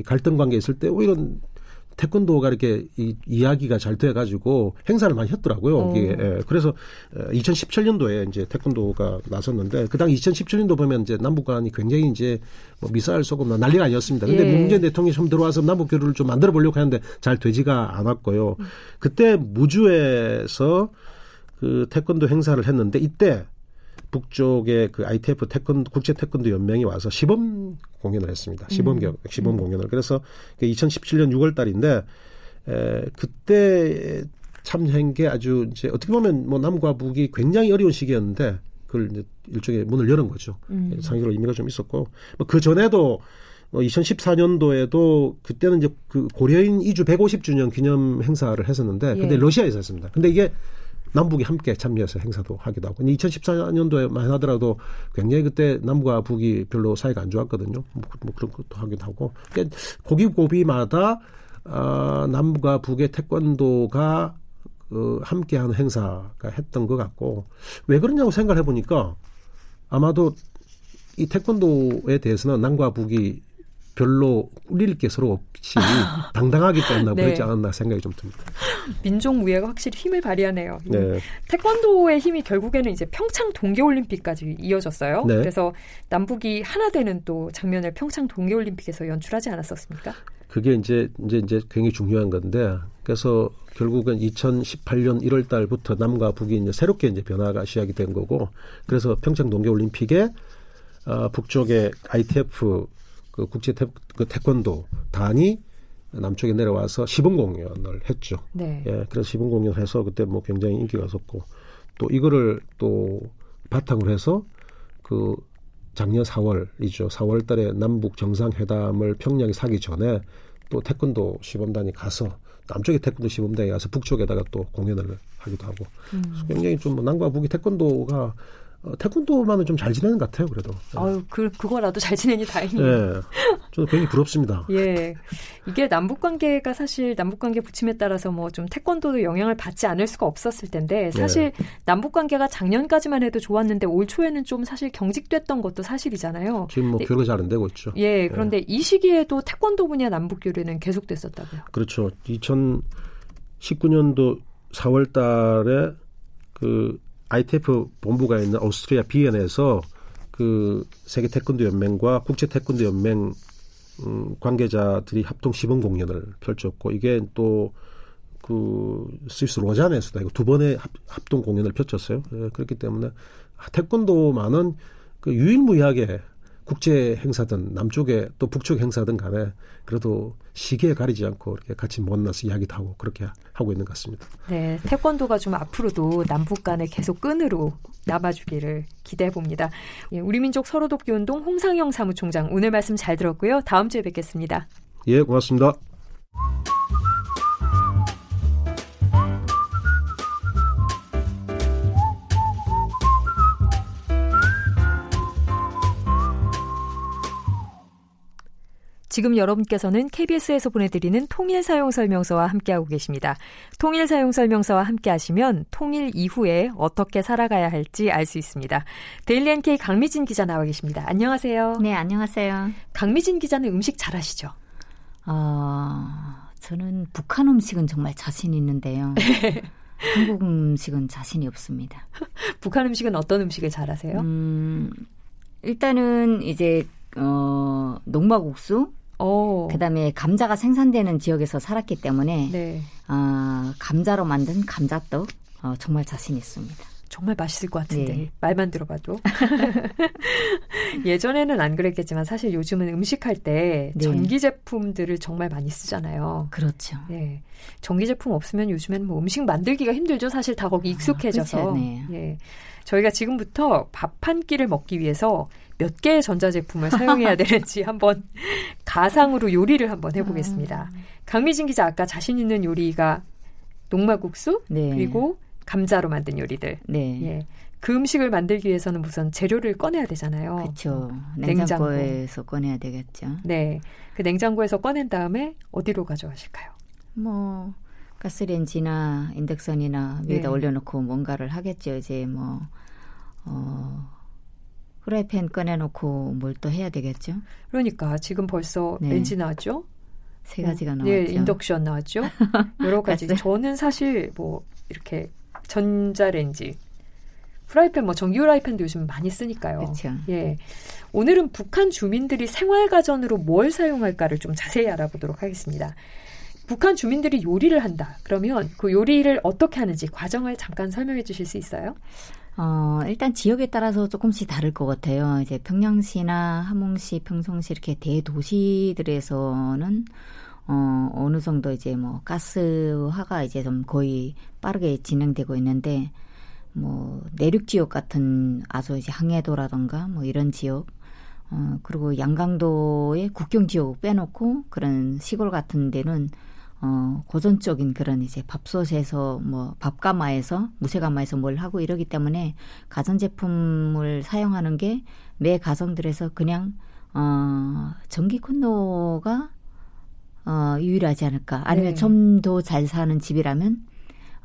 갈등 관계 있을 때 오히려 태권도가 이렇게 이, 이야기가 잘 돼가지고 행사를 많이 했더라고요. 이게 예. 그래서 2017년도에 이제 태권도가 나섰는데 그 당 2017년도 보면 이제 남북 간이 굉장히 이제 뭐 미사일 쏘고 난리가 아니었습니다. 근데 예. 문재인 대통령이 처음 들어와서 남북 교류를 좀 만들어 보려고 하는데 잘 되지가 않았고요. 그때 무주에서 그 태권도 행사를 했는데 이때 북쪽의 그 ITF 태권도 국제 태권도 연맹이 와서 시범 공연을 했습니다. 시범 음. 시범 음. 공연을. 그래서 2017년 6월 달인데 에, 그때 참여한 게 아주 이제 어떻게 보면 뭐 남과 북이 굉장히 어려운 시기였는데 그걸 이제 일종의 문을 열은 거죠. 음. 상기로 의미가 좀 있었고 뭐 그 전에도 뭐 2014년도에도 그때는 이제 그 고려인 이주 150주년 기념 행사를 했었는데 근데 예. 러시아에서 했습니다. 근데 이게 남북이 함께 참여해서 행사도 하기도 하고 2014년도에만 하더라도 굉장히 그때 남과 북이 별로 사이가 안 좋았거든요. 뭐, 뭐 그런 것도 하기도 하고 그러니까 고기고비마다 어, 남과 북의 태권도가 어, 함께하는 행사가 했던 것 같고 왜 그러냐고 생각을 해보니까 아마도 이 태권도에 대해서는 남과 북이 별로 꾸릴 게 서로 없이 당당하기 때문에 네. 그렇지 않았나 생각이 좀 듭니다. 민족무예가 확실히 힘을 발휘하네요. 네. 태권도의 힘이 결국에는 이제 평창 동계올림픽까지 이어졌어요. 네. 그래서 남북이 하나 되는 또 장면을 평창 동계올림픽에서 연출하지 않았었습니까? 그게 이제 이제 이제 굉장히 중요한 건데 그래서 결국은 2018년 1월 달부터 남과 북이 이제 새롭게 이제 변화가 시작이 된 거고 그래서 평창 동계올림픽에 어, 북쪽의 ITF 그 국제 태, 그 태권도 단이 남쪽에 내려와서 시범 공연을 했죠. 네. 예, 그래서 시범 공연을 해서 그때 뭐 굉장히 인기가 있었고 또 이거를 또 바탕으로 해서 그 작년 4월이죠. 4월 달에 남북 정상회담을 평양에 사기 전에 또 태권도 시범단이 가서 남쪽에 태권도 시범단이 가서 북쪽에다가 또 공연을 하기도 하고 음. 굉장히 좀 남과 북이 태권도가 어, 태권도만은 좀 잘 지내는 것 같아요, 그래도. 네. 아유, 그, 그거라도 잘 지내니 다행이에요. 네. 저는 굉장히 부럽습니다. [LAUGHS] 예. 이게 남북 관계가 사실 남북 관계 부침에 따라서 뭐 좀 태권도도 영향을 받지 않을 수가 없었을 텐데 사실 네. 남북 관계가 작년까지만 해도 좋았는데 올 초에는 좀 사실 경직됐던 것도 사실이잖아요. 지금 뭐 교류가 잘 안 되고 있죠. 예. 네. 그런데 네. 이 시기에도 태권도 분야 남북 교류는 계속됐었다고요. 그렇죠. 2019년도 4월 달에 그 ITF 본부가 있는 오스트리아 비엔에서 그 세계 태권도 연맹과 국제 태권도 연맹 음, 관계자들이 합동 시범 공연을 펼쳤고 이게 또 그 스위스 로잔에서도 이거 두 번의 합, 합동 공연을 펼쳤어요. 예, 그렇기 때문에 태권도만은 그 유일무이하게 국제 행사든 남쪽에 또 북쪽 행사든 간에 그래도 시기에 가리지 않고 이렇게 같이 만나서 이야기도 하고 그렇게 하고 있는 것 같습니다. 네, 태권도가 좀 앞으로도 남북 간에 계속 끈으로 남아주기를 기대해 봅니다. 예, 우리 민족 서로 돕기 운동 홍상영 사무총장 오늘 말씀 잘 들었고요. 다음 주에 뵙겠습니다. 예, 고맙습니다. 지금 여러분께서는 KBS에서 보내드리는 통일 사용 설명서와 함께하고 계십니다. 통일 사용 설명서와 함께하시면 통일 이후에 어떻게 살아가야 할지 알 수 있습니다. 데일리 NK 강미진 기자 나와 계십니다. 안녕하세요. 네, 안녕하세요. 강미진 기자는 음식 잘하시죠? 어, 저는 북한 음식은 정말 자신 있는데요. [LAUGHS] 한국 음식은 자신이 없습니다. [LAUGHS] 북한 음식은 어떤 음식을 잘하세요? 음, 일단은 이제 어, 농마국수 오. 그다음에 감자가 생산되는 지역에서 살았기 때문에 네. 어, 감자로 만든 감자떡 어, 정말 자신 있습니다. 정말 맛있을 것 같은데 네. 말만 들어봐도 [LAUGHS] 예전에는 안 그랬겠지만 사실 요즘은 음식할 때 네. 전기 제품들을 정말 많이 쓰잖아요. 그렇죠. 네, 전기 제품 없으면 요즘에는 뭐 음식 만들기가 힘들죠. 사실 다 거기 아, 익숙해져서. 아. 예. 저희가 지금부터 밥 한 끼를 먹기 위해서 몇 개의 전자제품을 사용해야 [LAUGHS] 되는지 한번 가상으로 요리를 한번 해보겠습니다. 음. 강미진 기자 아까 자신 있는 요리가 농마국수 네. 그리고 감자로 만든 요리들. 네. 예. 그 음식을 만들기 위해서는 우선 재료를 꺼내야 되잖아요. 그렇죠. 냉장고에서 꺼내야 되겠죠. 네. 그 냉장고에서 꺼낸 다음에 어디로 가져가실까요? 뭐 가스레인지나 인덕션이나 위에다 네. 올려놓고 뭔가를 하겠죠. 이제 뭐 어, 프라이팬 꺼내놓고 뭘 또 해야 되겠죠. 그러니까 지금 벌써 네. 렌지 나왔죠. 세 가지가 뭐, 나왔죠. 네, 인덕션 나왔죠. [LAUGHS] 여러 가지. 저는 사실 뭐 이렇게 전자레인지, 프라이팬 뭐 전기 프라이팬도 요즘 많이 쓰니까요. 그렇죠. 예. 오늘은 북한 주민들이 생활 가전으로 뭘 사용할까를 좀 자세히 알아보도록 하겠습니다. 북한 주민들이 요리를 한다. 그러면 그 요리를 어떻게 하는지 과정을 잠깐 설명해 주실 수 있어요? 어, 일단 지역에 따라서 조금씩 다를 것 같아요. 이제 평양시나 함흥시, 평성시 이렇게 대도시들에서는 어, 어느 정도 이제 뭐 가스화가 이제 좀 거의 빠르게 진행되고 있는데 뭐 내륙 지역 같은 아주 이제 항해도라던가 뭐 이런 지역 어, 그리고 양강도의 국경 지역 빼놓고 그런 시골 같은 데는 어, 고전적인 그런 이제 밥솥에서 뭐 밥가마에서 무쇠가마에서 뭘 하고 이러기 때문에 가전제품을 사용하는 게 매 가정들에서 그냥 어, 전기 콘로가 어, 유일하지 않을까. 아니면 네. 좀더 잘 사는 집이라면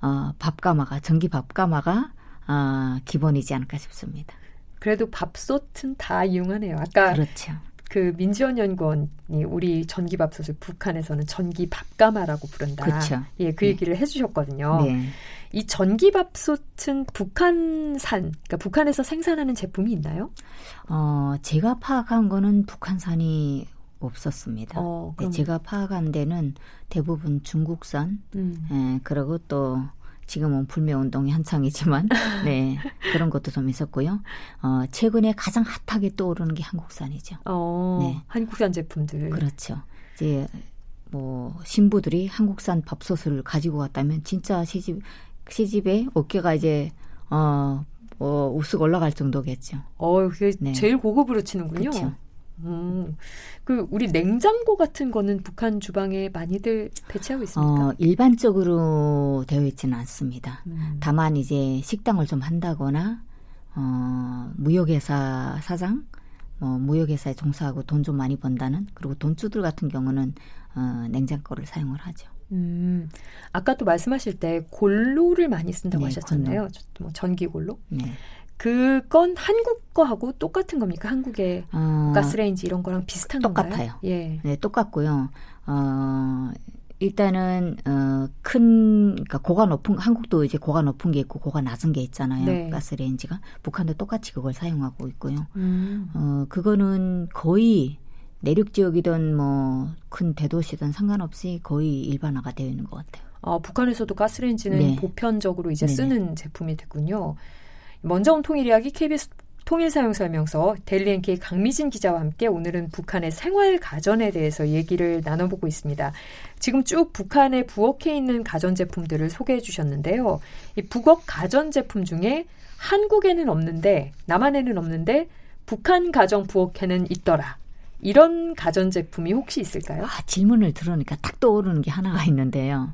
어, 밥가마가 전기 밥가마가 어, 기본이지 않을까 싶습니다. 그래도 밥솥은 다 이용하네요. 아까 그렇죠. 그 민지원 연구원이 우리 전기밥솥을 북한에서는 전기밥가마라고 부른다. 그렇죠. 예, 그 네. 얘기를 해주셨거든요. 네. 이 전기밥솥은 북한산, 그러니까 북한에서 생산하는 제품이 있나요? 어, 제가 파악한 거는 북한산이 없었습니다. 어, 네, 제가 파악한 데는 대부분 중국산, 음. 예, 그리고 또 지금은 불매 운동이 한창이지만 [LAUGHS] 네 그런 것도 좀 있었고요. 어, 최근에 가장 핫하게 떠오르는 게 한국산이죠. 어, 네, 한국산 제품들. 그렇죠. 이제 뭐 신부들이 한국산 밥솥을 가지고 왔다면 진짜 시집 시집에 어깨가 이제 어. 어, 우쓱 올라갈 정도겠죠. 어, 그게 네. 제일 고급으로 치는군요. 그렇죠. 음, 그 우리 냉장고 같은 거는 북한 주방에 많이들 배치하고 있습니까? 어, 일반적으로 되어 있지는 않습니다. 음. 다만 이제 식당을 좀 한다거나 어, 무역회사 사장, 뭐 무역회사에 종사하고 돈 좀 많이 번다는 그리고 돈주들 같은 경우는 어, 냉장고를 사용을 하죠. 음, 아까 또 말씀하실 때 골로를 많이 쓴다고 네, 하셨잖아요. 뭐 전기 골로. 네. 그건 한국 거하고 똑같은 겁니까? 한국의 어, 가스레인지 이런 거랑 비슷한 똑같아요. 건가요? 예. 네, 똑같고요. 어, 일단은 어, 큰 그러니까 고가 높은 한국도 이제 고가 높은 게 있고 고가 낮은 게 있잖아요. 네. 가스레인지가 북한도 똑같이 그걸 사용하고 있고요. 음. 어, 그거는 거의 내륙 지역이든 뭐 큰 대도시든 상관없이 거의 일반화가 되어 있는 것 같아요. 아, 북한에서도 가스레인지는 네. 보편적으로 이제 네네. 쓰는 제품이 됐군요. 먼저 온 통일 이야기 KBS 통일 사용 설명서 델리엔케이 강미진 기자와 함께 오늘은 북한의 생활 가전에 대해서 얘기를 나눠보고 있습니다. 지금 쭉 북한에 부엌에 있는 가전 제품들을 소개해 주셨는데요. 이 북억 가전 제품 중에 한국에는 없는데 남한에는 없는데 북한 가정 부엌에는 있더라. 이런 가전 제품이 혹시 있을까요? 아, 질문을 들으니까 딱 떠오르는 게 하나가 있는데요.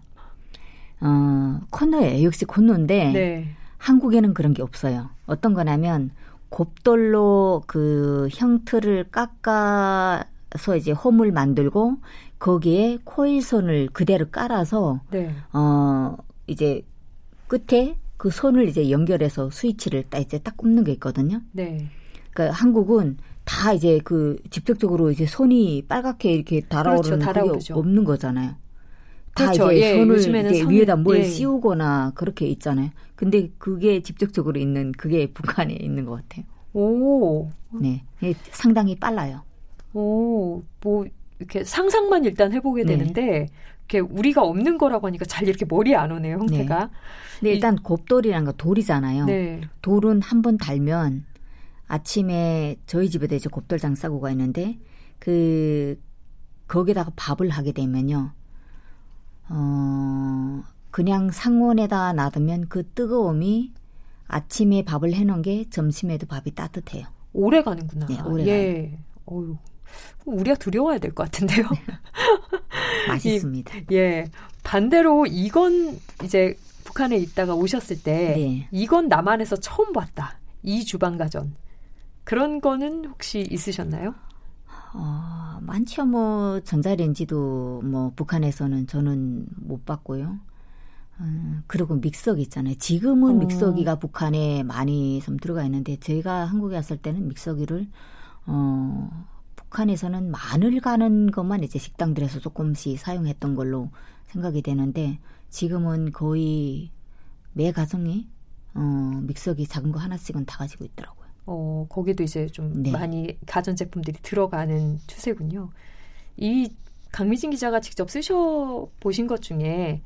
어, 코너예요. 역시 코너인데 네. 한국에는 그런 게 없어요. 어떤 거냐면 곱돌로 그 형틀을 깎아서 이제 홈을 만들고 거기에 코일선을 그대로 깔아서 네. 어 이제 끝에 그 손을 이제 연결해서 스위치를 딱 이제 딱 꼽는 게 있거든요. 네. 그러니까 한국은 다 이제 그 직접적으로 이제 손이 빨갛게 이렇게 달아오르는 그렇죠, 게 없는 거잖아요. 다 그렇죠. 이제 예, 손을 이제 손, 위에다 뭘 예. 씌우거나 그렇게 있잖아요. 근데 그게 직접적으로 있는 그게 [LAUGHS] 북한에 있는 것 같아요. 오. 네. 상당히 빨라요. 오, 뭐 이렇게 상상만 일단 해보게 네. 되는데 이렇게 우리가 없는 거라고 하니까 잘 이렇게 머리에 안 오네요, 형태가. 네. 근데 일단 곱돌이란 거 돌이잖아요. 네. 돌은 한 번 달면 아침에 저희 집에도 이제 곱돌장 싸고가 있는데 그 거기다가 밥을 하게 되면요. 어, 그냥 상온에다 놔두면 그 뜨거움이 아침에 밥을 해놓은 게 점심에도 밥이 따뜻해요. 오래 가는구나. 네, 오래 예. 어유 우리가 두려워야 될 것 같은데요. [LAUGHS] 맛있습니다. 이, 예. 반대로 이건 이제 북한에 있다가 오셨을 때 네. 이건 남한에서 처음 봤다. 이 주방 가전. 그런 거는 혹시 있으셨나요? 어, 많죠. 뭐 전자레인지도 뭐 북한에서는 저는 못 봤고요. 음, 그리고 믹서기 있잖아요. 지금은 어. 믹서기가 북한에 많이 좀 들어가 있는데 제가 한국에 왔을 때는 믹서기를 어 북한에서는 마늘 가는 것만 이제 식당들에서 조금씩 사용했던 걸로 생각이 되는데 지금은 거의 매 가정이 어 믹서기 작은 거 하나씩은 다 가지고 있더라고요. 어 거기도 이제 좀 네. 많이 가전 제품들이 들어가는 추세군요. 이 강미진 기자가 직접 쓰셔 보신 것 중에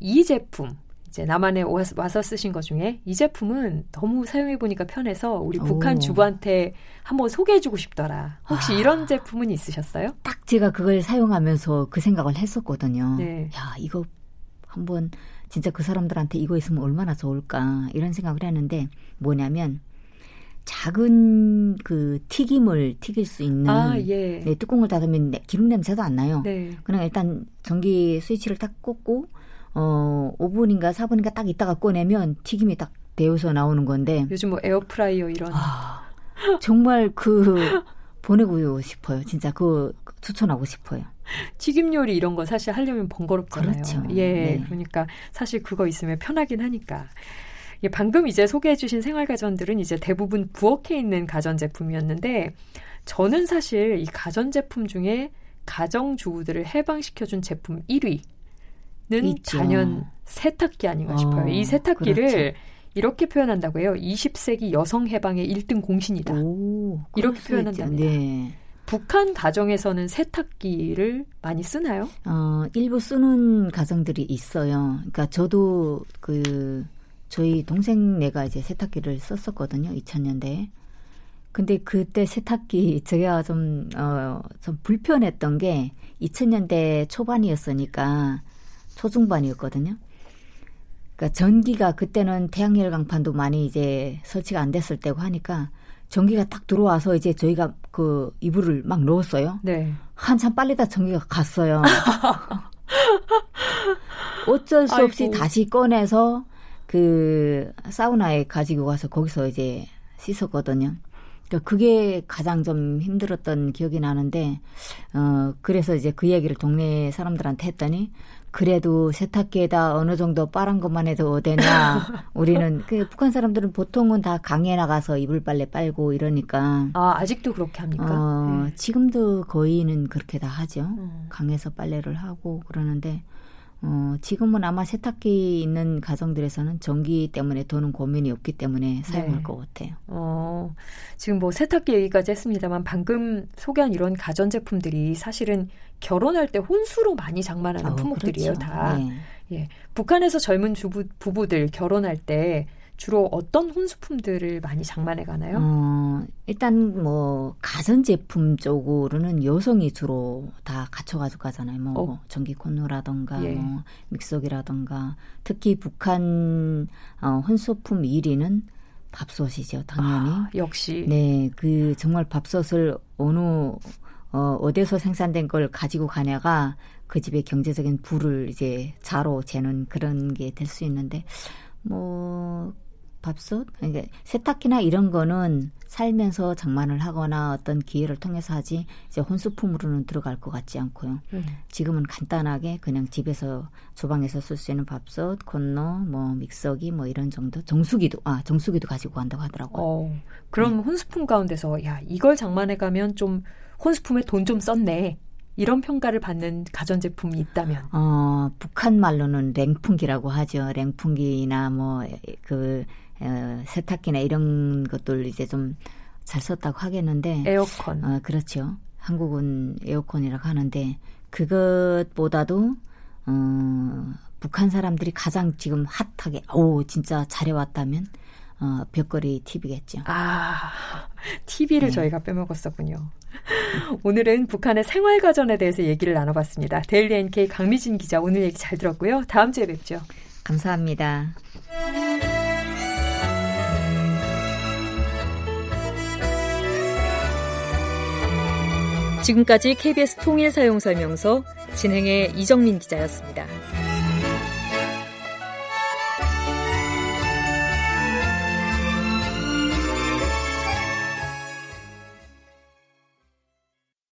이 제품 이제 남한에 와서 쓰신 것 중에 이 제품은 너무 사용해 보니까 편해서 우리 북한 오. 주부한테 한번 소개해주고 싶더라. 혹시 아. 이런 제품은 있으셨어요? 딱 제가 그걸 사용하면서 그 생각을 했었거든요. 네. 야 이거 한번 진짜 그 사람들한테 이거 있으면 얼마나 좋을까 이런 생각을 했는데 뭐냐면 작은 그 튀김을 튀길 수 있는 아, 예. 네, 뚜껑을 닫으면 기름 냄새도 안 나요. 네. 그냥 일단 전기 스위치를 딱 꽂고 어 5분인가 4분인가 딱 있다가 꺼내면 튀김이 딱 데워서 나오는 건데 요즘 뭐 에어프라이어 이런 아, 정말 그 보내고 싶어요. 진짜 그 추천하고 싶어요. 튀김 요리 이런 거 사실 하려면 번거롭잖아요. 그렇죠. 예, 네. 그러니까 사실 그거 있으면 편하긴 하니까. 예, 방금 이제 소개해주신 생활가전들은 이제 대부분 부엌에 있는 가전제품이었는데 저는 사실 이 가전제품 중에 가정주부들을 해방시켜준 제품 1위는 있죠. 단연 세탁기 아닌가 싶어요. 어, 이 세탁기를 그렇죠. 이렇게 표현한다고 해요. 20세기 여성 해방의 1등 공신이다. 오, 이렇게 표현한답니다. 네. 북한 가정에서는 세탁기를 많이 쓰나요? 어, 일부 쓰는 가정들이 있어요. 그러니까 저도 그 저희 동생네가 이제 세탁기를 썼었거든요. 2000년대에. 근데 그때 세탁기 제가 좀, 어, 좀 불편했던 게 2000년대 초반이었으니까 초중반이었거든요. 그러니까 전기가 그때는 태양열 강판도 많이 이제 설치가 안 됐을 때고 하니까 전기가 딱 들어와서 이제 저희가 그 이불을 막 넣었어요. 네. 한참 빨리다 전기가 갔어요. [LAUGHS] 어쩔 수 없이 아이고. 다시 꺼내서 그 사우나에 가지고 가서 거기서 이제 씻었거든요. 그러니까 그게 가장 좀 힘들었던 기억이 나는데 어 그래서 이제 그 얘기를 동네 사람들한테 했더니 그래도 세탁기에다 어느 정도 빠른 것만 해도 어되냐. [LAUGHS] 우리는 그 북한 사람들은 보통은 다 강에 나가서 이불 빨래 빨고 이러니까. 아 아직도 그렇게 합니까? 어, 네. 지금도 거의는 그렇게 다 하죠. 음. 강에서 빨래를 하고 그러는데 어, 지금은 아마 세탁기 있는 가정들에서는 전기 때문에 도는 고민이 없기 때문에 사용할 네. 것 같아요. 어, 지금 뭐 세탁기 얘기까지 했습니다만 방금 소개한 이런 가전제품들이 사실은 결혼할 때 혼수로 많이 장만하는 어, 품목들이에요, 그렇죠. 다. 네. 예. 북한에서 젊은 주부, 부부들 결혼할 때 주로 어떤 혼수품들을 많이 장만해 가나요? 어, 일단 뭐 가전 제품 쪽으로는 여성이 주로 다 갖춰 가지고 가잖아요. 뭐 어. 전기 코너라던가 예. 뭐 믹서기라던가 특히 북한 어, 혼수품 1위는 밥솥이죠, 당연히. 아, 역시. 네, 그 정말 밥솥을 어느 어, 어디서 생산된 걸 가지고 가냐가 그 집의 경제적인 부를 이제 자로 재는 그런 게 될 수 있는데 뭐 밥솥, 그러니까 세탁기나 이런 거는 살면서 장만을 하거나 어떤 기회를 통해서 하지 이제 혼수품으로는 들어갈 것 같지 않고요. 음. 지금은 간단하게 그냥 집에서 주방에서 쓸 수 있는 밥솥, 콘로, 뭐 믹서기 뭐 이런 정도, 정수기도 아 정수기도 가지고 간다고 하더라고요. 어, 그럼 네. 혼수품 가운데서 야 이걸 장만해 가면 좀 혼수품에 돈 좀 썼네. 이런 평가를 받는 가전제품이 있다면? 어, 북한 말로는 랭풍기라고 하죠. 랭풍기나 뭐 그 어, 세탁기나 이런 것들 이제 좀 잘 썼다고 하겠는데 에어컨. 어, 그렇죠. 한국은 에어컨이라고 하는데 그것보다도 어, 북한 사람들이 가장 지금 핫하게 오 진짜 잘해왔다면 어, 벽걸이 TV겠죠. 아, TV를 네. 저희가 빼먹었었군요. 오늘은 북한의 생활가전에 대해서 얘기를 나눠봤습니다. 데일리 NK 강미진 기자 오늘 얘기 잘 들었고요. 다음 주에 뵙죠. 감사합니다. 지금까지 KBS 통일 사용 설명서 진행의 이정민 기자였습니다.